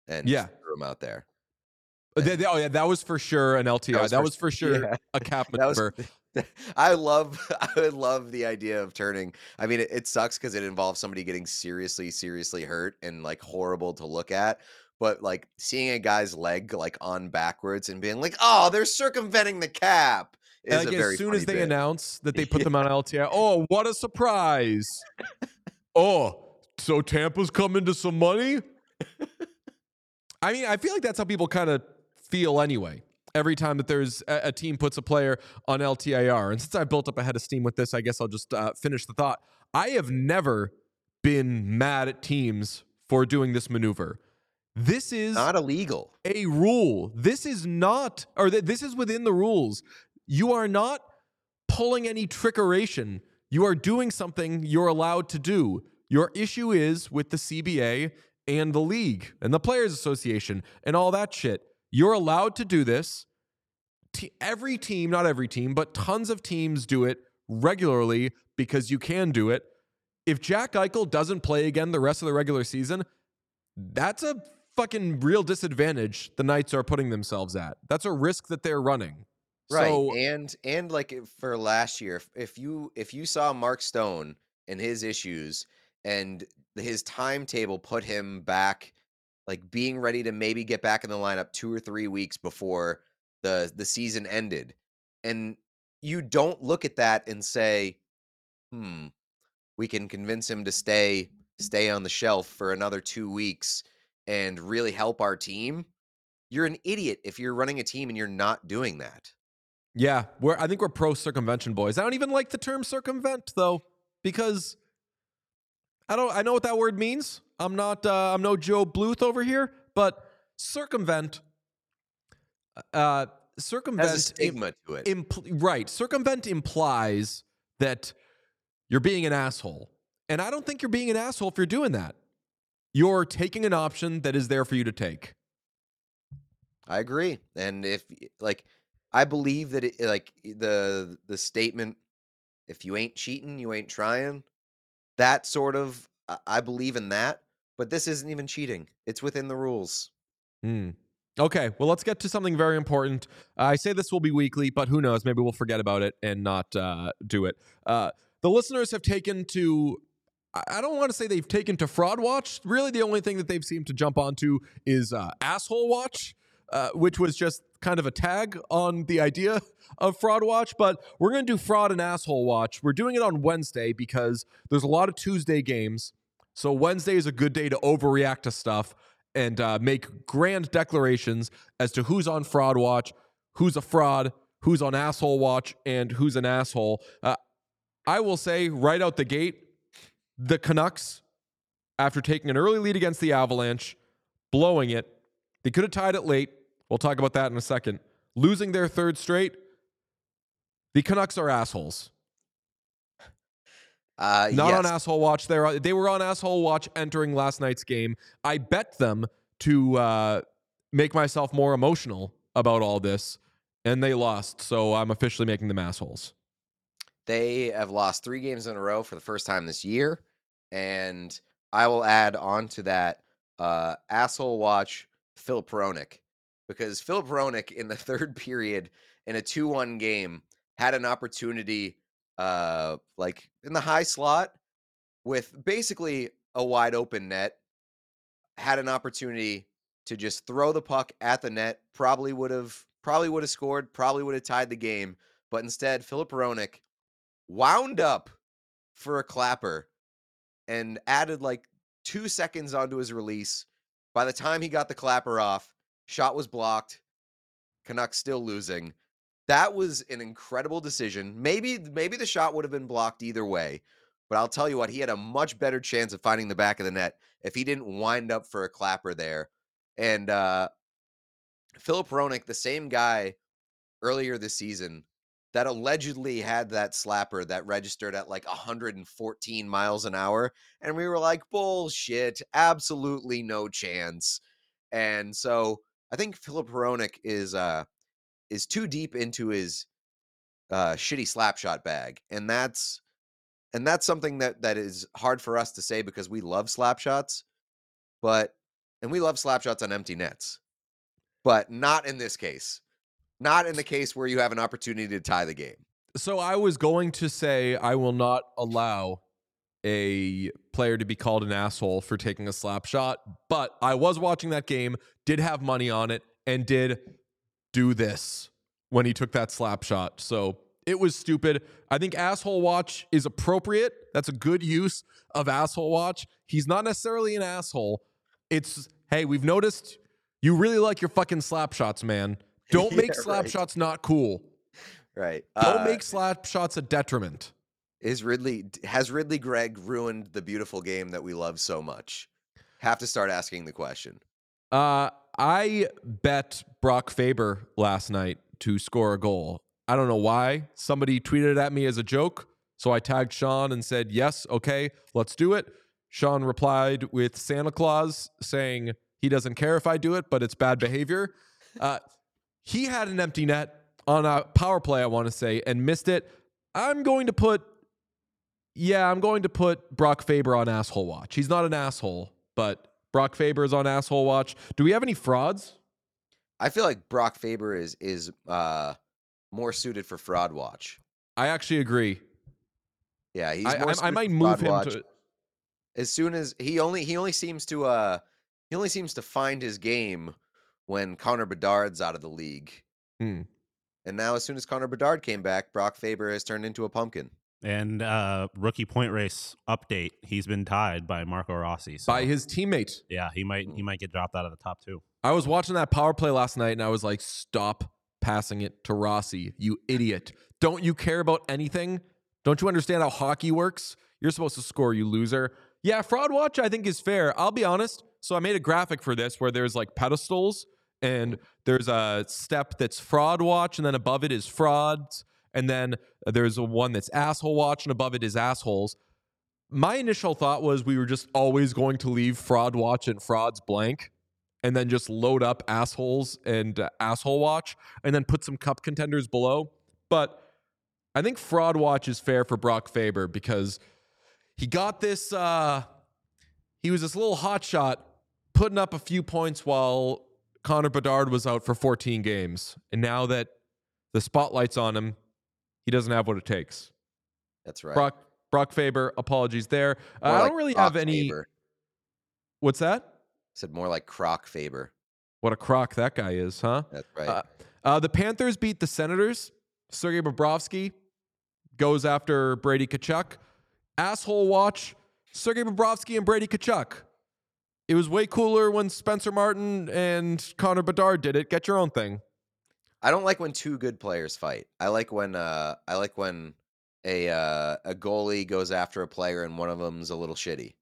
and Yeah. threw him out there. Uh, they- they- oh yeah, that was for sure an LTI. That was was, for- for sure yeah. a cap That was- maneuver. I love I love the idea of turning. I mean, it, it sucks because it involves somebody getting seriously, seriously hurt and like horrible to look at. But like seeing a guy's leg like on backwards and being like, "Oh, they're circumventing the cap," is like a very as soon as they bit. announce that they put them on LTI, oh, what a surprise! oh, so Tampa's coming to some money. I mean, I feel like that's how people kind of feel anyway. Every time that there's a, a team puts a player on LTIR, and since I built up a head of steam with this, I guess I'll just uh, finish the thought. I have never been mad at teams for doing this maneuver. This is not illegal. a rule. This is not, or th- this is within the rules. You are not pulling any trickeration. You are doing something you're allowed to do. Your issue is with the CBA and the league and the Players Association and all that shit. You're allowed to do this. Te- every team, not every team, but tons of teams do it regularly because you can do it. If Jack Eichel doesn't play again the rest of the regular season, that's a fucking real disadvantage the Knights are putting themselves at. That's a risk that they're running. Right. So, and and like if- for last year, if, if you if you saw Mark Stone and his issues and his timetable put him back like being ready to maybe get back in the lineup 2 or 3 weeks before the the season ended and you don't look at that and say hmm we can convince him to stay stay on the shelf for another 2 weeks and really help our team you're an idiot if you're running a team and you're not doing that yeah, we're I think we're pro circumvention boys. I don't even like the term circumvent though because I don't I know what that word means. I'm not uh, I'm no Joe Bluth over here, but circumvent uh circumvent has a im- stigma to it. impl- right. Circumvent implies that you're being an asshole. And I don't think you're being an asshole if you're doing that. You're taking an option that is there for you to take. I agree. And if like I believe that it like the the statement if you ain't cheating, you ain't trying, that sort of I- believe in that, but this isn't even cheating. It's within the rules. Hmm. Okay, well, let's get to something very important. I say this will be weekly, but who knows? Maybe we'll forget about it and not uh, do it. Uh, the listeners have taken to, I- don't want to say they've taken to Fraud Watch. Really, the only thing that they've seemed to jump onto is uh, Asshole Watch, uh, which was just kind of a tag on the idea of Fraud Watch. But we're going to do Fraud and Asshole Watch. We're doing it on Wednesday because there's a lot of Tuesday games. So Wednesday is a good day to overreact to stuff and uh, make grand declarations as to who's on fraud watch, who's a fraud, who's on asshole watch, and who's an asshole. Uh, I will say right out the gate, the Canucks, after taking an early lead against the Avalanche, blowing it, they could have tied it late. We'll talk about that in a second. losing their third straight. The Canucks are assholes. Uh, Not yes. on asshole watch. They they were on asshole watch entering last night's game. I bet them to uh, make myself more emotional about all this, and they lost. So I'm officially making them assholes. They have lost three games in a row for the first time this year. And I will add on to that uh, asshole watch Filip Hronek because Filip Hronek in the third period in a 2 1 game had an opportunity uh, like in the high slot with basically a wide open net, had an opportunity to just throw the puck at the net, probably would have probably would have scored, probably would have tied the game. But instead, Filip Hronek wound up for a clapper and added like two seconds onto his release. By the time he got the clapper off, shot was blocked. Canucks still losing. That was an incredible decision. Maybe maybe the shot would have been blocked either way, but I'll tell you what, he had a much better chance of finding the back of the net if he didn't wind up for a clapper there. And uh Filip Hronek, the same guy earlier this season that allegedly had that slapper that registered at like 114 miles an hour. And we were like, bullshit, absolutely no chance. And so I think Filip Hronek is uh is too deep into his uh shitty slapshot bag. And that's and that's something that that is hard for us to say because we love slapshots, but and we love slapshots on empty nets. But not in this case. Not in the case where you have an opportunity to tie the game. So I was going to say I will not allow a player to be called an asshole for taking a slap shot, but I was watching that game, did have money on it, and did do this when he took that slap shot. So it was stupid. I think asshole watch is appropriate. That's a good use of asshole watch. He's not necessarily an asshole. It's hey, we've noticed you really like your fucking slap shots, man. Don't make Yeah, slap right. shots not cool. Right. Don't Uh, make slap shots a detriment. is Ridley has Ridley Gregg ruined the beautiful game that we love so much? Have to start asking the question. Uh, I bet Brock Faber last night to score a goal. I don't know why. Somebody tweeted it at me as a joke. So I tagged Sean and said, Yes, okay, let's do it. Sean replied with Santa Claus saying he doesn't care if I do it, but it's bad behavior. Uh, he had an empty net on a power play, I want to say, and missed it. I'm going to put, yeah, I'm going to put Brock Faber on asshole watch. He's not an asshole, but Brock Faber is on asshole watch. Do we have any frauds? I feel like Brock Faber is is uh more suited for fraud watch. I actually agree. Yeah, he's I, I, I might move him watch. to. as soon as he only he only seems to uh he only seems to find his game when Connor Bedard's out of the league. Hmm. And now as soon as Connor Bedard came back, Brock Faber has turned into a pumpkin. And uh, rookie point race update: he's been tied by Marco Rossi. So, by his teammate. yeah, he might he might get dropped out of the top two. I was watching that power play last night and I was like, stop passing it to Rossi, you idiot. Don't you care about anything? Don't you understand how hockey works? You're supposed to score, you loser. Yeah, fraud watch I think is fair. I'll be honest. So I made a graphic for this where there's like pedestals and there's a step that's fraud watch and then above it is frauds and then there's a one that's asshole watch and above it is assholes. My initial thought was we were just always going to leave fraud watch and frauds blank and then just load up assholes and uh, asshole watch and then put some cup contenders below. But I think fraud watch is fair for Brock Faber because he got this uh he was this little hot shot putting up a few points while Connor Bedard was out for 14 games. And now that the spotlight's on him, he doesn't have what it takes. That's right. Brock Brock Faber, apologies there. Uh, More I don't really have any Faber. What's that? said more like Croc Faber. What a crock that guy is, huh? That's right. Uh, uh, the Panthers beat the Senators. Sergei Bobrovsky goes after Brady Tkachuk. Asshole watch Sergei Bobrovsky and Brady Tkachuk. It was way cooler when Spencer Martin and Connor Bedard did it. Get your own thing. I don't like when two good players fight. I like when uh I like when a uh, a goalie goes after a player and one of them's a little shitty,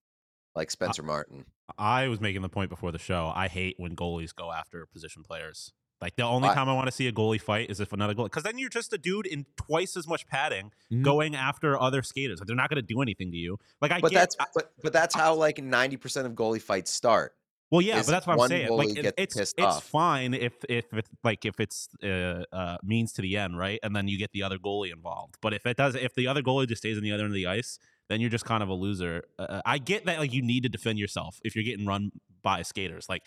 like Spencer Martin. I was making the point before the show. I hate when goalies go after position players. Like the only I- time I want to see a goalie fight is if another goalie, because then you're just a dude in twice as much padding Mhm. going after other skaters. Like they're not going to do anything to you. Like I But get, that's I- but, but that's how like 90% of goalie fights start. well, yeah, but that's what I'm saying. Like it- it's it's off. fine if if it's like if it's uh, uh means to the end, right? And then you get the other goalie involved. But if it does, if the other goalie just stays on the other end of the ice, then you're just kind of a loser. Uh, I get that like you need to defend yourself if you're getting run by skaters. Like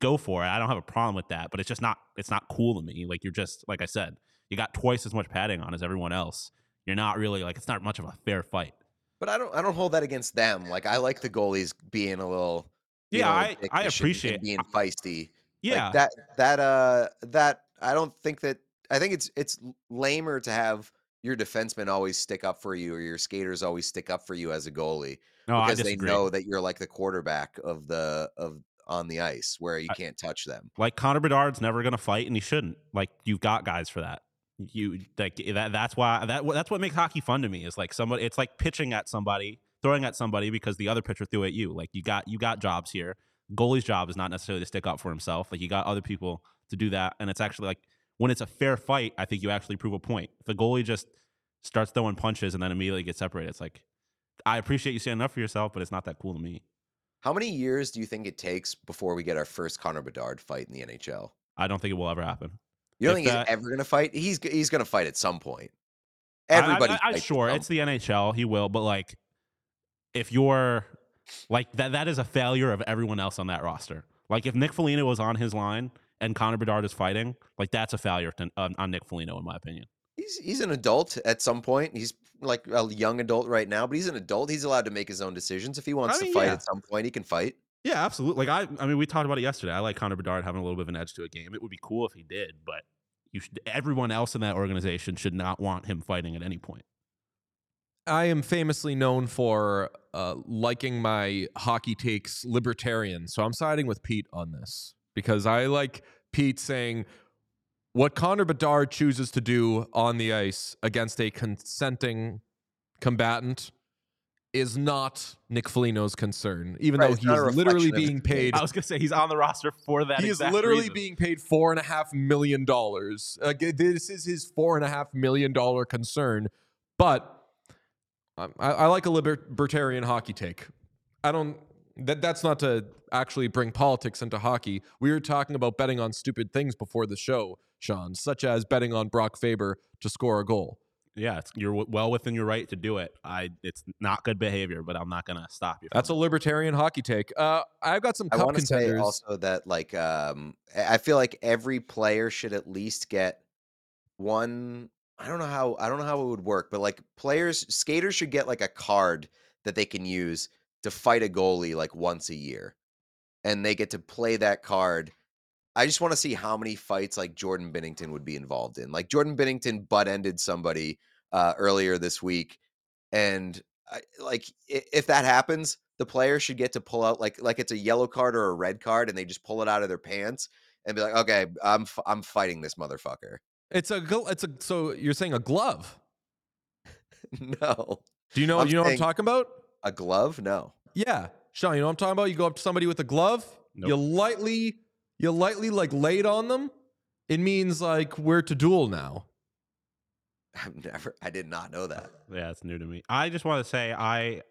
go for it. I don't have a problem with that, but it's just not it's not cool to me. Like you're just like I said, you got twice as much padding on as everyone else. You're not really like it's not much of a fair fight. But I don't I don't hold that against them. Like I like the goalies being a little Yeah, I- I dickish and- and appreciate- being feisty. Yeah, Like that that uh that I don't think that I think it's it's lamer to have your defenseman always stick up for you or your skaters always stick up for you as a goalie no, I because they know that you're like the quarterback of the of on the ice where you can't touch them. Like Connor Bedard's never going to fight, and he shouldn't. Like you've got guys for that. You like eh, that. That's why that that's what makes hockey fun to me. Is like somebody. It's like pitching at somebody, throwing at somebody because the other pitcher threw at you. Like you got you got jobs here. Goalie's job is not necessarily to stick up for himself. Like you got other people to do that, and it's actually like when it's a fair fight. I think you actually prove a point. If the goalie just starts throwing punches and then immediately gets separated, it's like I appreciate you standing up for yourself, but it's not that cool to me. How many years do you think it takes before we get our first Connor Bedard fight in the NHL? I don't think it will ever happen. You don't If think that- he's ever going to fight? He's he's going to fight at some point. I- I- Everybody, I, I, sure it's the NHL. He will, but like, if you're like that, that is a failure of everyone else on that roster. Like, if Nick Foligno was on his line and Connor Bedard is fighting, like that's a failure to, on, on Nick Foligno, in my opinion. He's he's an adult at some point. He's like a young adult right now, but he's an adult. He's allowed to make his own decisions. If he wants mean, to fight yeah. at some point, he can fight. Yeah, absolutely. Like I, I mean, we talked about it yesterday. I like Connor Bedard having a little bit of an edge to a game. It would be cool if he did, but you should. Everyone else in that organization should not want him fighting at any point. I am famously known for uh, liking my hockey takes libertarian. So I'm siding with Pete on this because I like Pete saying what Connor Bedard chooses to do on the ice against a consenting combatant is not Nick Foligno's concern, even Right, though it's he is literally reflection of his being paid. I was gonna say he's on the roster for that. He is literally reason. being paid four and a half million dollars. Uh, this is his four and a half million dollar concern. But I, I like a libertarian hockey take. I don't. That that's not to actually bring politics into hockey. We were talking about betting on stupid things before the show, Sean, such as betting on Brock Faber to score a goal. Yeah, it's, you're w- well within your right to do it. I, it's not good behavior, but I'm not gonna stop you. That's a libertarian hockey take. Uh, I've got some I want to say also that like um I I feel like every player should at least get one I don't know how I don't know how it would work, but like players skaters should get like a card that they can use to fight a goalie like once a year. And they get to play that card. I just want to see how many fights like Jordan Binnington would be involved in. Like Jordan Binnington butt ended somebody uh earlier this week and I, like if that happens, the player should get to pull out like like it's a yellow card or a red card, and they just pull it out of their pants and be like, "Okay, I'm f- I'm fighting this motherfucker." it's a gl- it's a so you're saying a glove. no, Do you know I'm you know what I'm talking about? a glove? No. Yeah, Sean, you know what I'm talking about? You go up to somebody with a glove, Nope. you lightly, you lightly like laid on them. It means like we're to duel now. I've never. I did not know that. Yeah, it's new to me. I just want to say I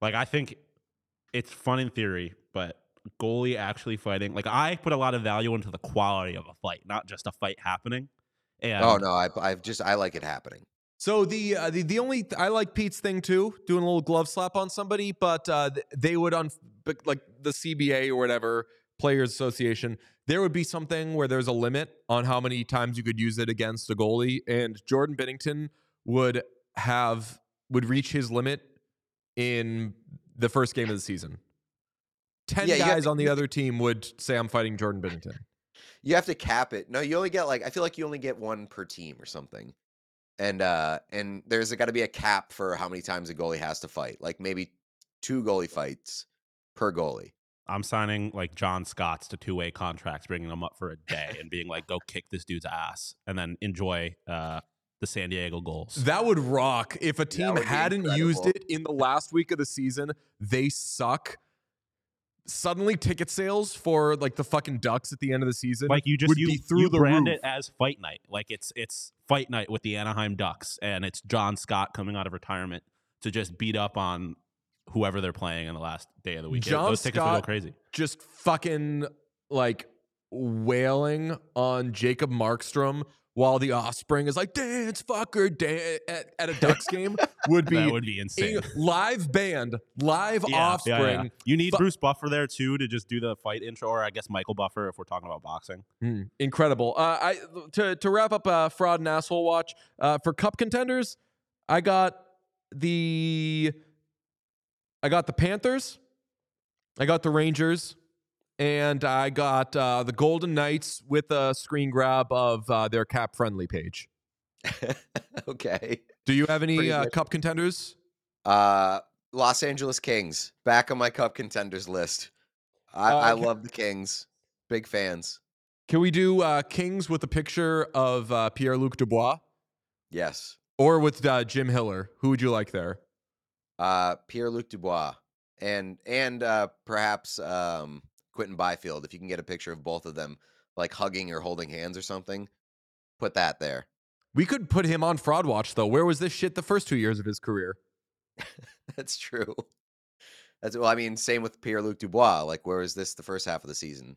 like I think it's fun in theory, but goalie actually fighting like I put a lot of value into the quality of a fight, not just a fight happening. And oh no, I, I've just I like it happening. So the uh, the the only I like Pete's thing too, doing a little glove slap on somebody, but uh, they would on but like the CBA or whatever Players Association, there would be something where there's a limit on how many times you could use it against a goalie, and Jordan Binnington would have would reach his limit in the first game of the season. Ten Yeah, guys to- on the other team would say, "I'm fighting Jordan Binnington." You have to cap it. No, you only get like I feel like you only get one per team or something. And uh and there's got to be a cap for how many times a goalie has to fight. Like maybe two goalie fights per goalie. I'm signing like John Scott's to two way contracts, bringing them up for a day and being like, go kick this dude's ass and then enjoy uh, the San Diego Gulls. That would rock. If a team hadn't used it in the last week of the season, they suck. suddenly ticket sales for like the fucking Ducks at the end of the season Like you just would you, be through you the brand roof. it as fight night. Like it's it's fight night with the Anaheim Ducks, and it's John Scott coming out of retirement to just beat up on whoever they're playing on the last day of the week. John Those tickets would go crazy. just fucking like wailing on Jacob Markstrom while the offspring is like dance fucker dance at, at a Ducks game would be, that would be insane. live band, live Yeah, yeah, offspring. yeah. You need Fu- Bruce Buffer there too to just do the fight intro, or I guess Michael Buffer if we're talking about boxing. Hmm, incredible. Uh, I to to wrap up uh, fraud and asshole watch uh, for cup contenders. I got the I got the Panthers, I got the Rangers, and I got uh, the Golden Knights with a screen grab of uh, their cap friendly page. okay. Do you have any uh, cup contenders? Uh, Los Angeles Kings, back on my cup contenders list. I, Uh, I love the Kings. Big fans. Can we do uh, Kings with a picture of uh, Pierre Luc Dubois Yes. or with uh, Jim Hiller? Who would you like there? Uh, Pierre Luc Dubois and and uh, perhaps um, Quinton Byfield. If you can get a picture of both of them, like hugging or holding hands or something, put that there. We could put him on fraud watch though. Where was this shit the first two years of his career? That's true. That's well. I mean, same with Pierre Luc Dubois. Like, where was this the first half of the season?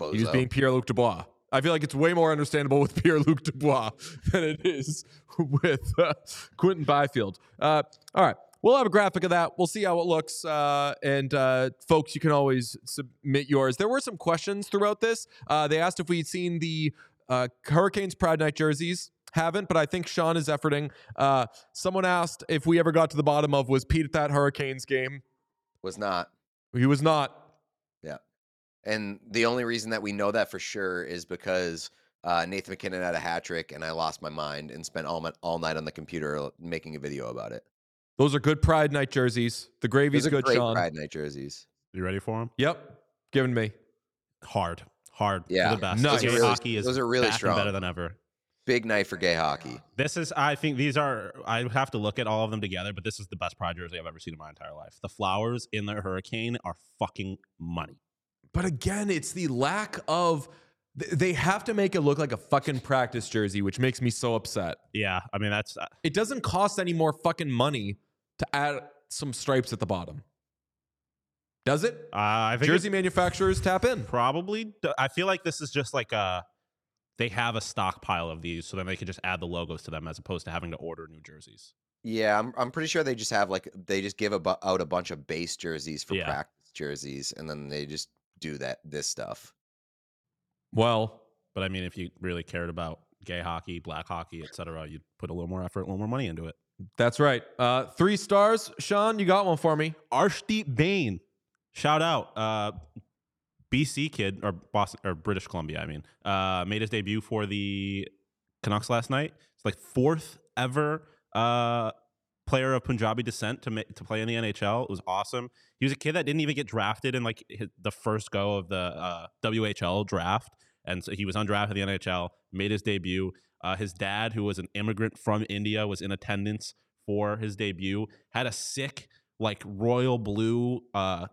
Bozo. He was being Pierre Luc Dubois. I feel like it's way more understandable with Pierre Luc Dubois than it is with uh, Quinton Byfield. Uh, all right. We'll have a graphic of that. We'll see how it looks. Uh, and uh, folks, you can always submit yours. There were some questions throughout this. Uh, they asked if we'd seen the uh, Hurricanes Pride Night jerseys. Haven't, but I think Sean is efforting. Uh, someone asked if we ever got to the bottom of was Pete at that Hurricanes game. was not. He was not. Yeah, and the only reason that we know that for sure is because uh, Nathan MacKinnon had a hat trick, and I lost my mind and spent all my, all night on the computer making a video about it. Those are good Pride Night jerseys. The gravy's good, great Sean. Pride Night jerseys. You ready for them? Yep. Given me. Hard, hard. for Yeah. the best. Nice. Gay Those are really- hockey is those are really strong. better than ever. Big night for gay hockey. This is, I think these are, I have to look at all of them together, but this is the best Pride jersey I've ever seen in my entire life. The flowers in the Hurricane are fucking money. But again, it's the lack of. They have to make it look like a fucking practice jersey, which makes me so upset. Yeah, I mean that's uh, It doesn't cost any more fucking money to add some stripes at the bottom. Does it? uh, I think Jersey manufacturers tap in. probably. I feel like this is just like a. They have a stockpile of these, so then they can just add the logos to them as opposed to having to order new jerseys. Yeah, I'm I'm pretty sure they just have like they just give a bu- out a bunch of base jerseys for Yeah. practice jerseys, and then they just do that this stuff. Well, But I mean, if you really cared about gay hockey, black hockey, etc., you'd put a little more effort, a little more money into it. That's right. Uh, three stars. Sean, you got one for me. Arshdeep Bain, shout out, uh, BC kid or Boston or British Columbia. I mean, uh, made his debut for the Canucks last night. It's like fourth ever uh, player of Punjabi descent to ma- to play in the NHL. It was awesome. He was a kid that didn't even get drafted in like his, the first go of the uh, WHL draft, and so he was undrafted in the NHL. Made his debut. Uh, his dad, who was an immigrant from India, was in attendance for his debut. Had a sick like royal blue uh,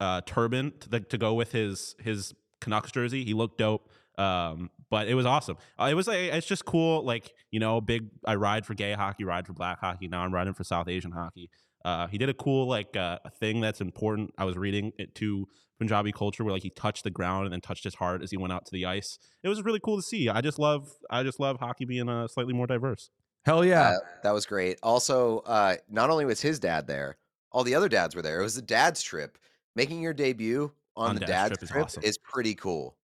uh, turban to, to go with his his Canucks jersey. He looked dope. Um, but it was awesome. Uh, it was like it's just cool. Like you know, big. I ride for gay hockey, ride for black hockey. Now I'm riding for South Asian hockey. Uh, he did a cool like uh, thing that's important. I was reading it to Punjabi culture where like he touched the ground and then touched his heart as he went out to the ice. It was really cool to see. I just love I just love hockey being uh, slightly more diverse. Hell yeah. Uh, that was great. Also, uh, not only was his dad there, all the other dads were there. It was the dad's trip. Making your debut on, On the dad's dad's trip is awesome. is pretty cool.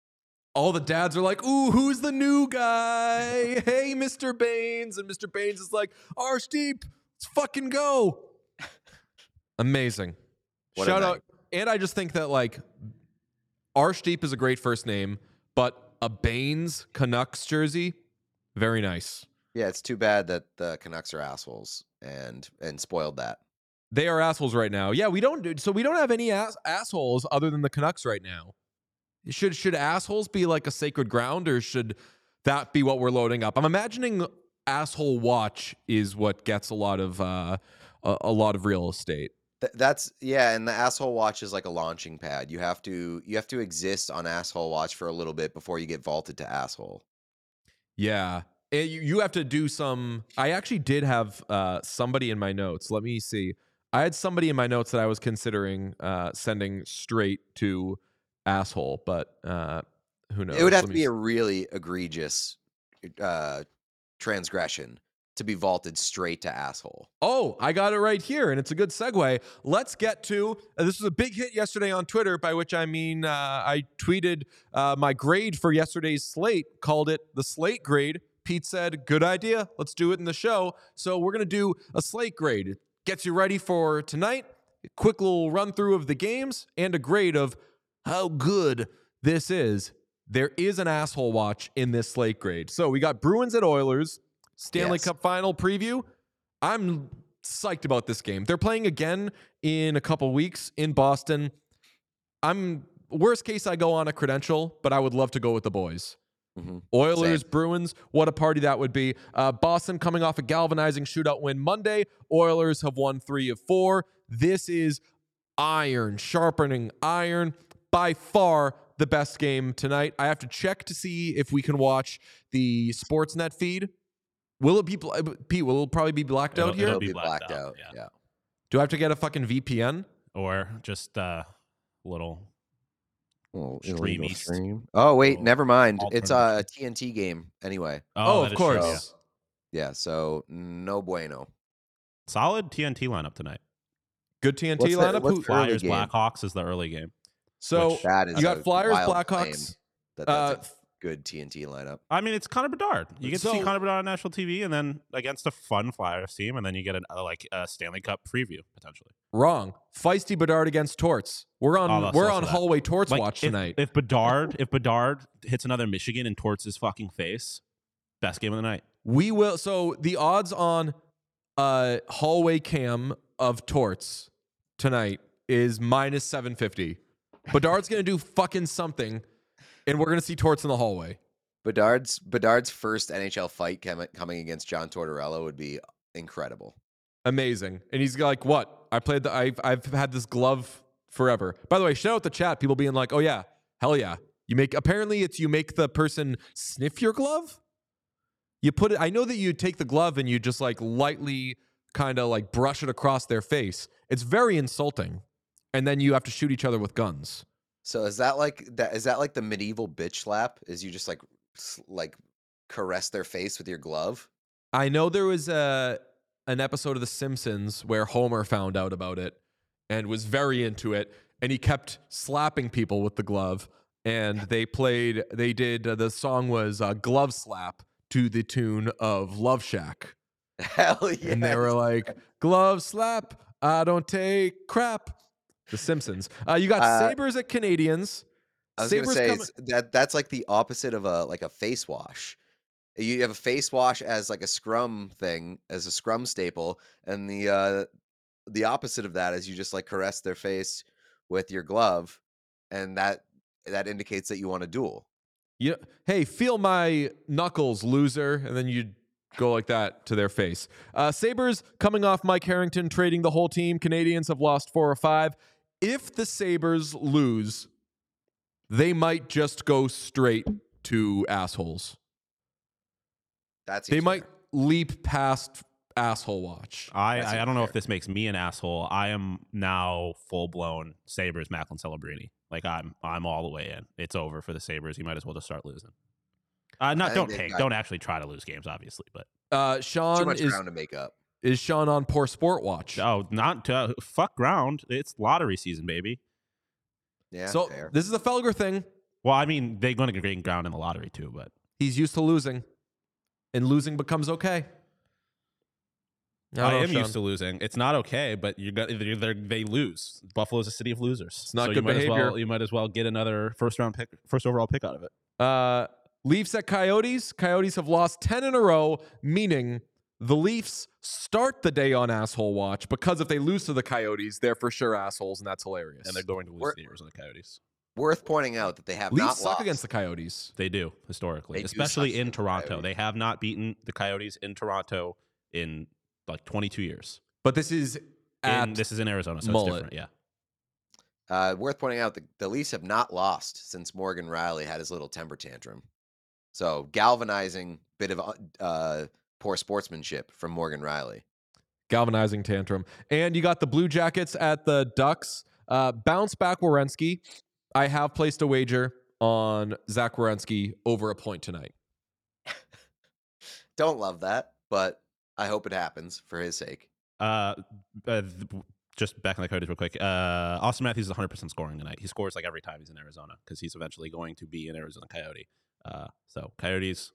All the dads are like, "Ooh, who's the new guy? Hey, Mr. Bains." And Mr. Bains is like, "Arshdeep, let's fucking go." Amazing. What Shout out. And I just think that like Arshdeep is a great first name, but a Bains Canucks jersey, very nice. Yeah, it's too bad that the Canucks are assholes and and spoiled that. They are assholes right now. Yeah, we don't do so we don't have any ass, assholes other than the Canucks right now. Should should assholes be like a sacred ground or should that be what we're loading up? I'm imagining asshole watch is what gets a lot of uh a, a lot of real estate. Th- that's yeah, and the asshole watch is like a launching pad. You have to you have to exist on asshole watch for a little bit before you get vaulted to asshole. Yeah. And you, you have to do some. I actually did have uh, somebody in my notes. Let me see. I had somebody in my notes that I was considering uh, sending straight to asshole, but uh, who knows? It would have Let to me be a really egregious uh, transgression to be vaulted straight to asshole. Oh, I got it right here, and it's a good segue. Let's get to uh, this was a big hit yesterday on Twitter, by which I mean uh, I tweeted uh, my grade for yesterday's slate, called it the slate grade. Pete said, "Good idea. Let's do it in the show." So we're gonna do a slate grade. It gets you ready for tonight. A quick little run through of the games and a grade of how good this is. There is an asshole watch in this slate grade. So we got Bruins at Oilers, Stanley Yes. Cup final preview. I'm psyched about this game. They're playing again in a couple weeks in Boston. I'm worst case I go on a credential, but I would love to go with the boys. Mhm. Oilers, Same. Bruins, what a party that would be. Uh, Boston coming off a galvanizing shootout win Monday. Oilers have won three of four. This is iron, sharpening iron. By far the best game tonight. I have to check to see if we can watch the Sportsnet feed. Will it be, bl- uh, Pete, will it probably be blacked It'll- out here? it'll It'll be be blacked blacked out, out. yeah. Yeah. Do I have to get a fucking VPN? or just a little. Oh, Stream East. stream. Oh wait, Little never mind. It's a. TNT game anyway. Oh, that of is true, course. yeah. Yeah, so no bueno. Solid TNT lineup tonight. Good TNT What's lineup. what's Who- the- Flyers. Blackhawks is the early game. So which- That is you got a Flyers, wild Blackhawks. claim That Uh, that's a good TNT lineup. I mean, it's Connor Bedard. You get to see So- Connor Bedard on national TV, and then against a fun Flyers team, and then you get an uh, like a Stanley Cup preview potentially. wrong. Feisty Bedard against Torts. We're on. Oh, we're on hallway Torts Like, watch if, tonight. If Bedard, if Bedard hits another Michigan in torts fucking face, best game of the night. we will. So the odds on uh hallway cam of Torts tonight is minus seven fifty. Bedard's gonna do fucking something, and we're gonna see Torts in the hallway. Bedard's Bedard's first NHL fight com- coming against John Tortorella would be incredible. Amazing. And he's like, "What? I played the. I've I've had this glove forever." By the way, shout out the chat. People being like, "Oh yeah, hell yeah." You make apparently it's you make the person sniff your glove. You put it. I know that you take the glove and you just like lightly kind of like brush it across their face. It's very insulting, and then you have to shoot each other with guns. So is that like that? Is that like the medieval bitch slap? Is you just like like caress their face with your glove? I know there was a an episode of The Simpsons where Homer found out about it and was very into it, and he kept slapping people with the glove. And they played, they did. Uh, the song was uh, "Glove Slap" to the tune of "Love Shack," Hell yeah! and they were like, "Glove slap, I don't take crap." The Simpsons. Uh, you got Uh, Sabres at Canadiens. I was Sabres gonna say that that's like the opposite of a like a face wash. You have a face wash as like a scrum thing, as a scrum staple, and the uh the opposite of that is you just like caress their face with your glove, and that that indicates that you want a duel. You, hey, feel my knuckles, loser. And then you go like that to their face. Uh, Sabres coming off Mike Harrington trading the whole team. Canadiens have lost four or five. If the Sabres lose, they might just go straight to assholes. That's They might leap past asshole watch. I, I, I don't know fair. if this makes me an asshole. I am now full blown Sabres Macklin Celebrini. Like I'm I'm all the way in. It's over for the Sabres. You might as well just start losing. Uh, not think don't take don't actually try to lose games, obviously, but Uh, too Sean much is ground to make up. Is Sean on poor sport watch. oh, not to, fuck ground. It's lottery season, baby. Yeah, so fair. this is a Felger thing. Well, I mean, they're going to gain ground in the lottery too, but He's used to losing, and losing becomes okay. I, am used to losing. It's not okay, but you got they're, they're, they lose. Buffalo's a city of losers. It's not so good you might As behavior. well, you might as well get another first round pick, first overall pick out of it. Uh, Leafs at Coyotes. Coyotes have lost 10 in a row, meaning the Leafs start the day on asshole watch because if they lose to the Coyotes, they're for sure assholes, and that's hilarious. And they're going to lose We're- the Arizona Coyotes. Worth pointing out that they have Leafs not suck lost. against the Coyotes. They do historically, They do especially suck in against the Toronto. Coyotes. They have not beaten the Coyotes in Toronto in like 22 years. But this is And at this is in Arizona, so Mullet. it's different. Yeah. Uh, worth pointing out, the, the Leafs have not lost since Morgan Rielly had his little temper tantrum. So galvanizing bit of uh, uh, poor sportsmanship from Morgan Rielly. galvanizing tantrum. And you got the Blue Jackets at the Ducks. Uh, bounce back Werenski. I have placed a wager on Zach Werenski over a point tonight. Don't love that, but I hope it happens for his sake. Uh, uh, th- just back in the Coyotes real quick. Uh, Auston Matthews is 100% scoring tonight. He scores like every time he's in Arizona because he's eventually going to be an Arizona Coyote. Uh, so Coyotes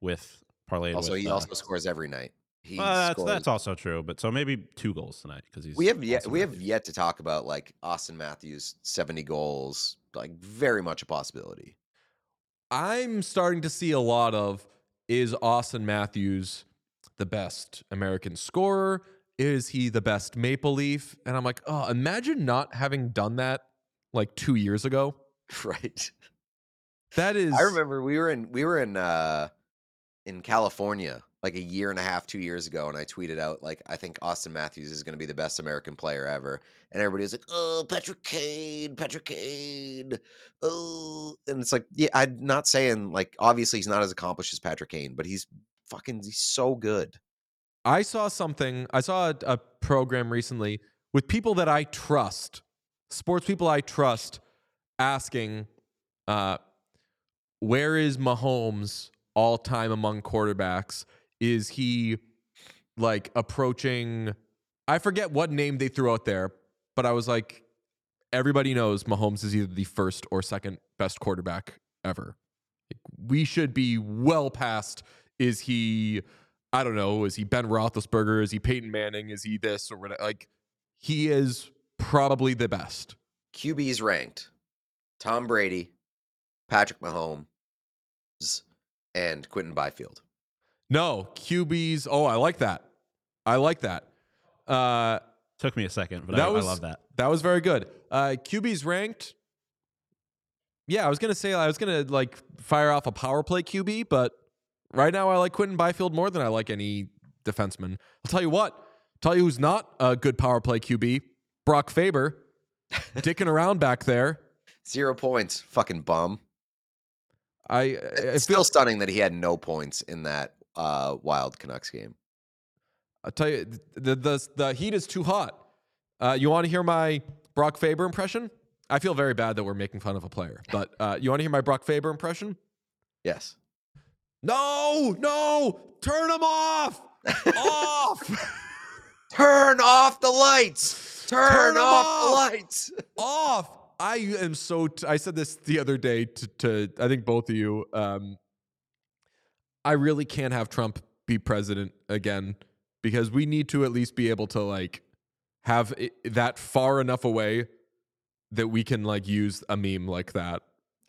with parlay. Also, with, he uh, also scores every night. He well, that's, scores- that's also true. But so maybe two goals tonight because he's. we have yet Auston we have Matthews. yet to talk about like Auston Matthews 70 goals, like very much a possibility. I'm starting to see a lot of is Auston Matthews the best American scorer? Is he the best Maple Leaf? And I'm like, oh, imagine not having done that like two years ago. right. That is. I remember we were in we were in uh in California like a year and a half, two years ago, and I tweeted out like I think Auston Matthews is gonna be the best American player ever. And everybody was like, Oh, Patrick Kane, Patrick Kane. Oh and it's like, yeah, I'm not saying like obviously he's not as accomplished as Patrick Kane, but he's fucking he's so good. I saw something. I saw a, a program recently with people that I trust, sports people I trust, asking, uh, "Where is Mahomes all time among quarterbacks? Is he like approaching?" I forget what name they threw out there, but I was like, everybody knows Mahomes is either the first or second best quarterback ever. We should be well past. Is he? I don't know. Is he Ben Roethlisberger? Is he Peyton Manning? Is he this or whatever? Like, he is probably the best. QB's ranked. Tom Brady, Patrick Mahomes, and Quinton Byfield. No, QBs. Oh, I like that. I like that. Uh, Took me a second, but That I, was- I love that. that was very good. Uh, QBs ranked. Yeah, I was gonna say I was gonna like fire off a power play QB, but right now I like Quinton Byfield more than I like any defenseman. I'll tell you what. Tell you who's not a good power play QB. Brock Faber, dicking around back there. Zero points. Fucking bum. I, I It's feel still stunning that he had no points in that uh, Wild Canucks game. I'll tell you, the the the heat is too hot. Uh, you want to hear my Brock Faber impression? I feel very bad that we're making fun of a player, but uh, you want to hear my Brock Faber impression? Yes. No, no, turn them off, off, Turn off the lights. Turn, Turn off, off. the lights. off. I am so. T- I said this the other day to, to I think both of you. Um, I really can't have Trump be president again because we need to at least be able to like have it, that far enough away that we can like use a meme like that.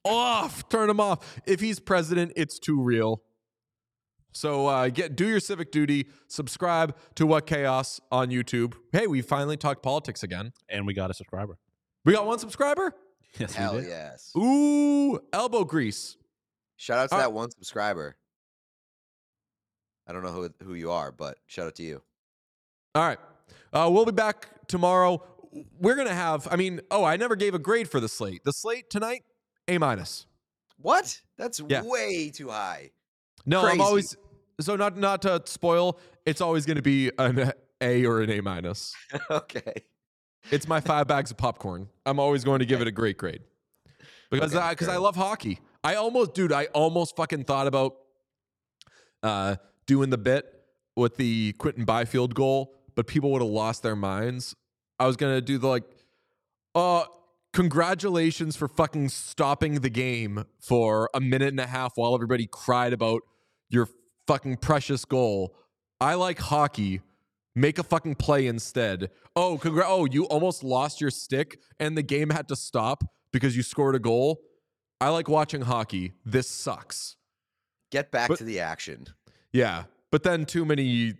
Off, turn him off. If he's president, it's too real. So uh, get do your civic duty. Subscribe to What Chaos on YouTube. Hey, we finally talked politics again. And we got a subscriber. We got one subscriber. Yes, we Hell did. yes. Ooh, elbow grease. Shout out to Uh, that one subscriber. I don't know who who you are, but shout out to you. All right. Uh, we'll be back tomorrow. We're gonna have. I mean, oh, I never gave a grade for the slate. The slate tonight, A minus. What? That's Yeah. way too high. No, Crazy. I'm always so not not to spoil. It's always going to be an A or an A minus. okay. It's my five bags of popcorn. I'm always going to give it a great grade because Okay, I because I love hockey. I almost, dude, I almost fucking thought about uh, doing the bit with the Quinton Byfield goal, but people would have lost their minds. I was gonna do the like, uh, congratulations for fucking stopping the game for a minute and a half while everybody cried about your fucking precious goal. I like hockey. Make a fucking play instead. Oh, congra- oh, you almost lost your stick and the game had to stop because you scored a goal. I like watching hockey. This sucks. Get back But- to the action. Yeah, but then too many.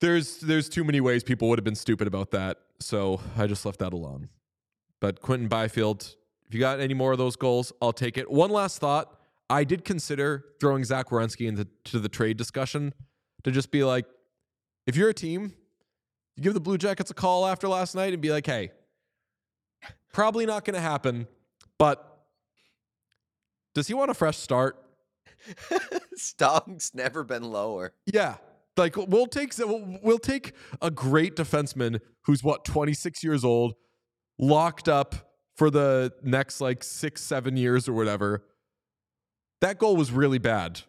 There's there's too many ways people would have been stupid about that, so I just left that alone. But Quinton Byfield, if you got any more of those goals, I'll take it. One last thought: I did consider throwing Zach Werenski into the trade discussion to just be like, if you're a team, You give the Blue Jackets a call after last night and be like, hey, probably not going to happen, but does he want a fresh start? Stonk's never been lower. Yeah. Like we'll take we'll, we'll take a great defenseman who's what 26 years old, locked up for the next like 6 7 years or whatever. That goal was really bad.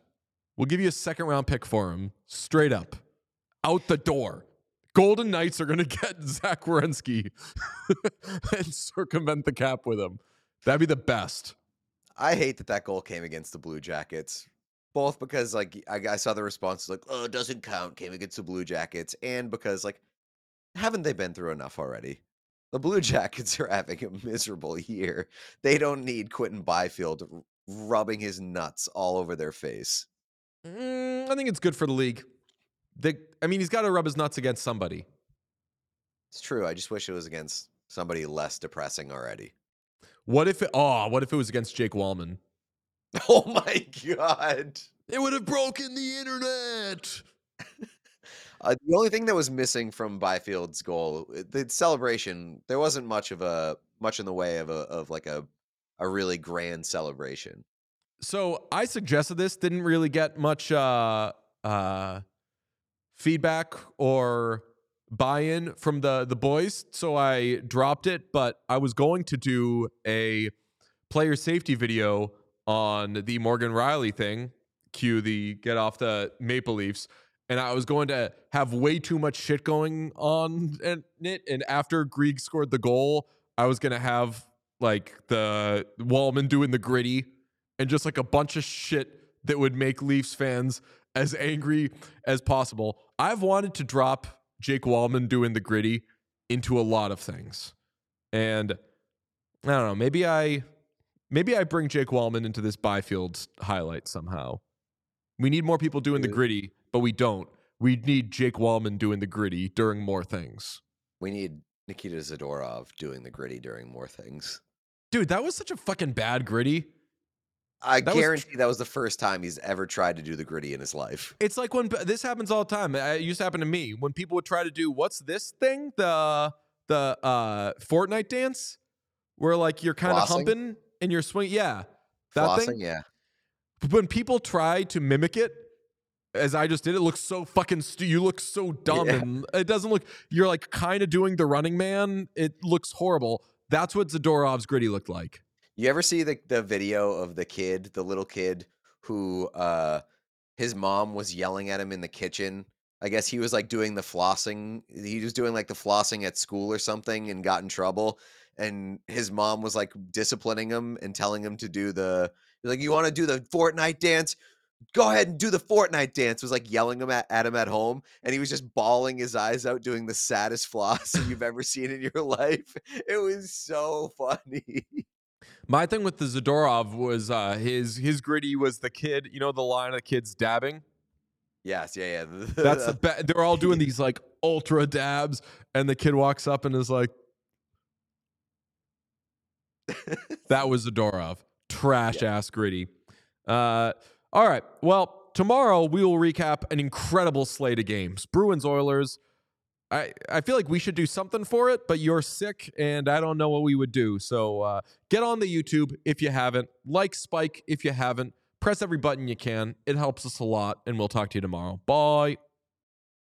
We'll give you a second round pick for him, straight up. Out the door. Golden Knights are going to get Zach Werenski and circumvent the cap with him. That'd be the best. I hate that that goal came against the Blue Jackets. Both because like I, I saw the response like, "Oh, it doesn't count," came against the Blue Jackets, and because like, haven't they been through enough already? The Blue Jackets are having a miserable year. They don't need Quinton Byfield rubbing his nuts all over their face. Mm, I think it's good for the league. They, I mean, he's got to rub his nuts against somebody. It's true. I just wish it was against somebody less depressing already. What if it? Oh, what if it was against Jake Walman? Oh my god. It would have broken the internet. Uh, the only thing that was missing from Byfield's goal, uh, the celebration, there wasn't much of a much in the way of a of like a a really grand celebration. So I suggested this, didn't really get much uh, uh, feedback or buy-in from the the boys, so I dropped it. But I was going to do a player safety video on the Morgan Rielly thing. Cue the get off the Maple Leafs. And I was going to have way too much shit going on in it. And after Greig scored the goal, I was going to have like the Walman doing the gritty and just like a bunch of shit that would make Leafs fans as angry as possible. I've wanted to drop Jake Walman doing the gritty into a lot of things. And I don't know, maybe I maybe I bring Jake Walman into this Byfield highlight somehow. We need more people doing the gritty, but we don't. We need Jake Walman doing the gritty during more things. We need Nikita Zadorov doing the gritty during more things. Dude, that was such a fucking bad gritty. I That was guarantee that was the first time he's ever tried to do the gritty in his life. It's like when this happens all the time. It used to happen to me when people would try to do what's this thing the the uh Fortnite dance where like you're kind of humping and you're swinging. Yeah, that Flossing, thing. yeah. When people try to mimic it, as I just did, it looks so fucking. Stu- you look so dumb, Yeah. and it doesn't look. You're like kind of doing the Running Man. It looks horrible. That's what Zadorov's gritty looked like. You ever see the the video of the kid, the little kid who uh his mom was yelling at him in the kitchen? I guess he was like doing the flossing. He was doing like the flossing at school or something and got in trouble. And his mom was like disciplining him and telling him to do the like you want to do the Fortnite dance? Go ahead and do the Fortnite dance. Was like yelling him at, at him at home, and he was just bawling his eyes out, doing the saddest floss you've ever seen in your life. It was so funny. My thing with the Zadorov was uh, his his gritty was the kid. You know the line of the kids dabbing. Yes, yeah, yeah. That's the be- they're all doing these like ultra dabs, and the kid walks up and is like, "That was Zadorov, trash ass gritty." Uh, all right, well tomorrow we will recap an incredible slate of games. Bruins Oilers. I, I feel like we should do something for it, but you're sick and I don't know what we would do. So uh, get on the YouTube if you haven't. Like Spike if you haven't. Press every button you can. It helps us a lot, and we'll talk to you tomorrow. Bye.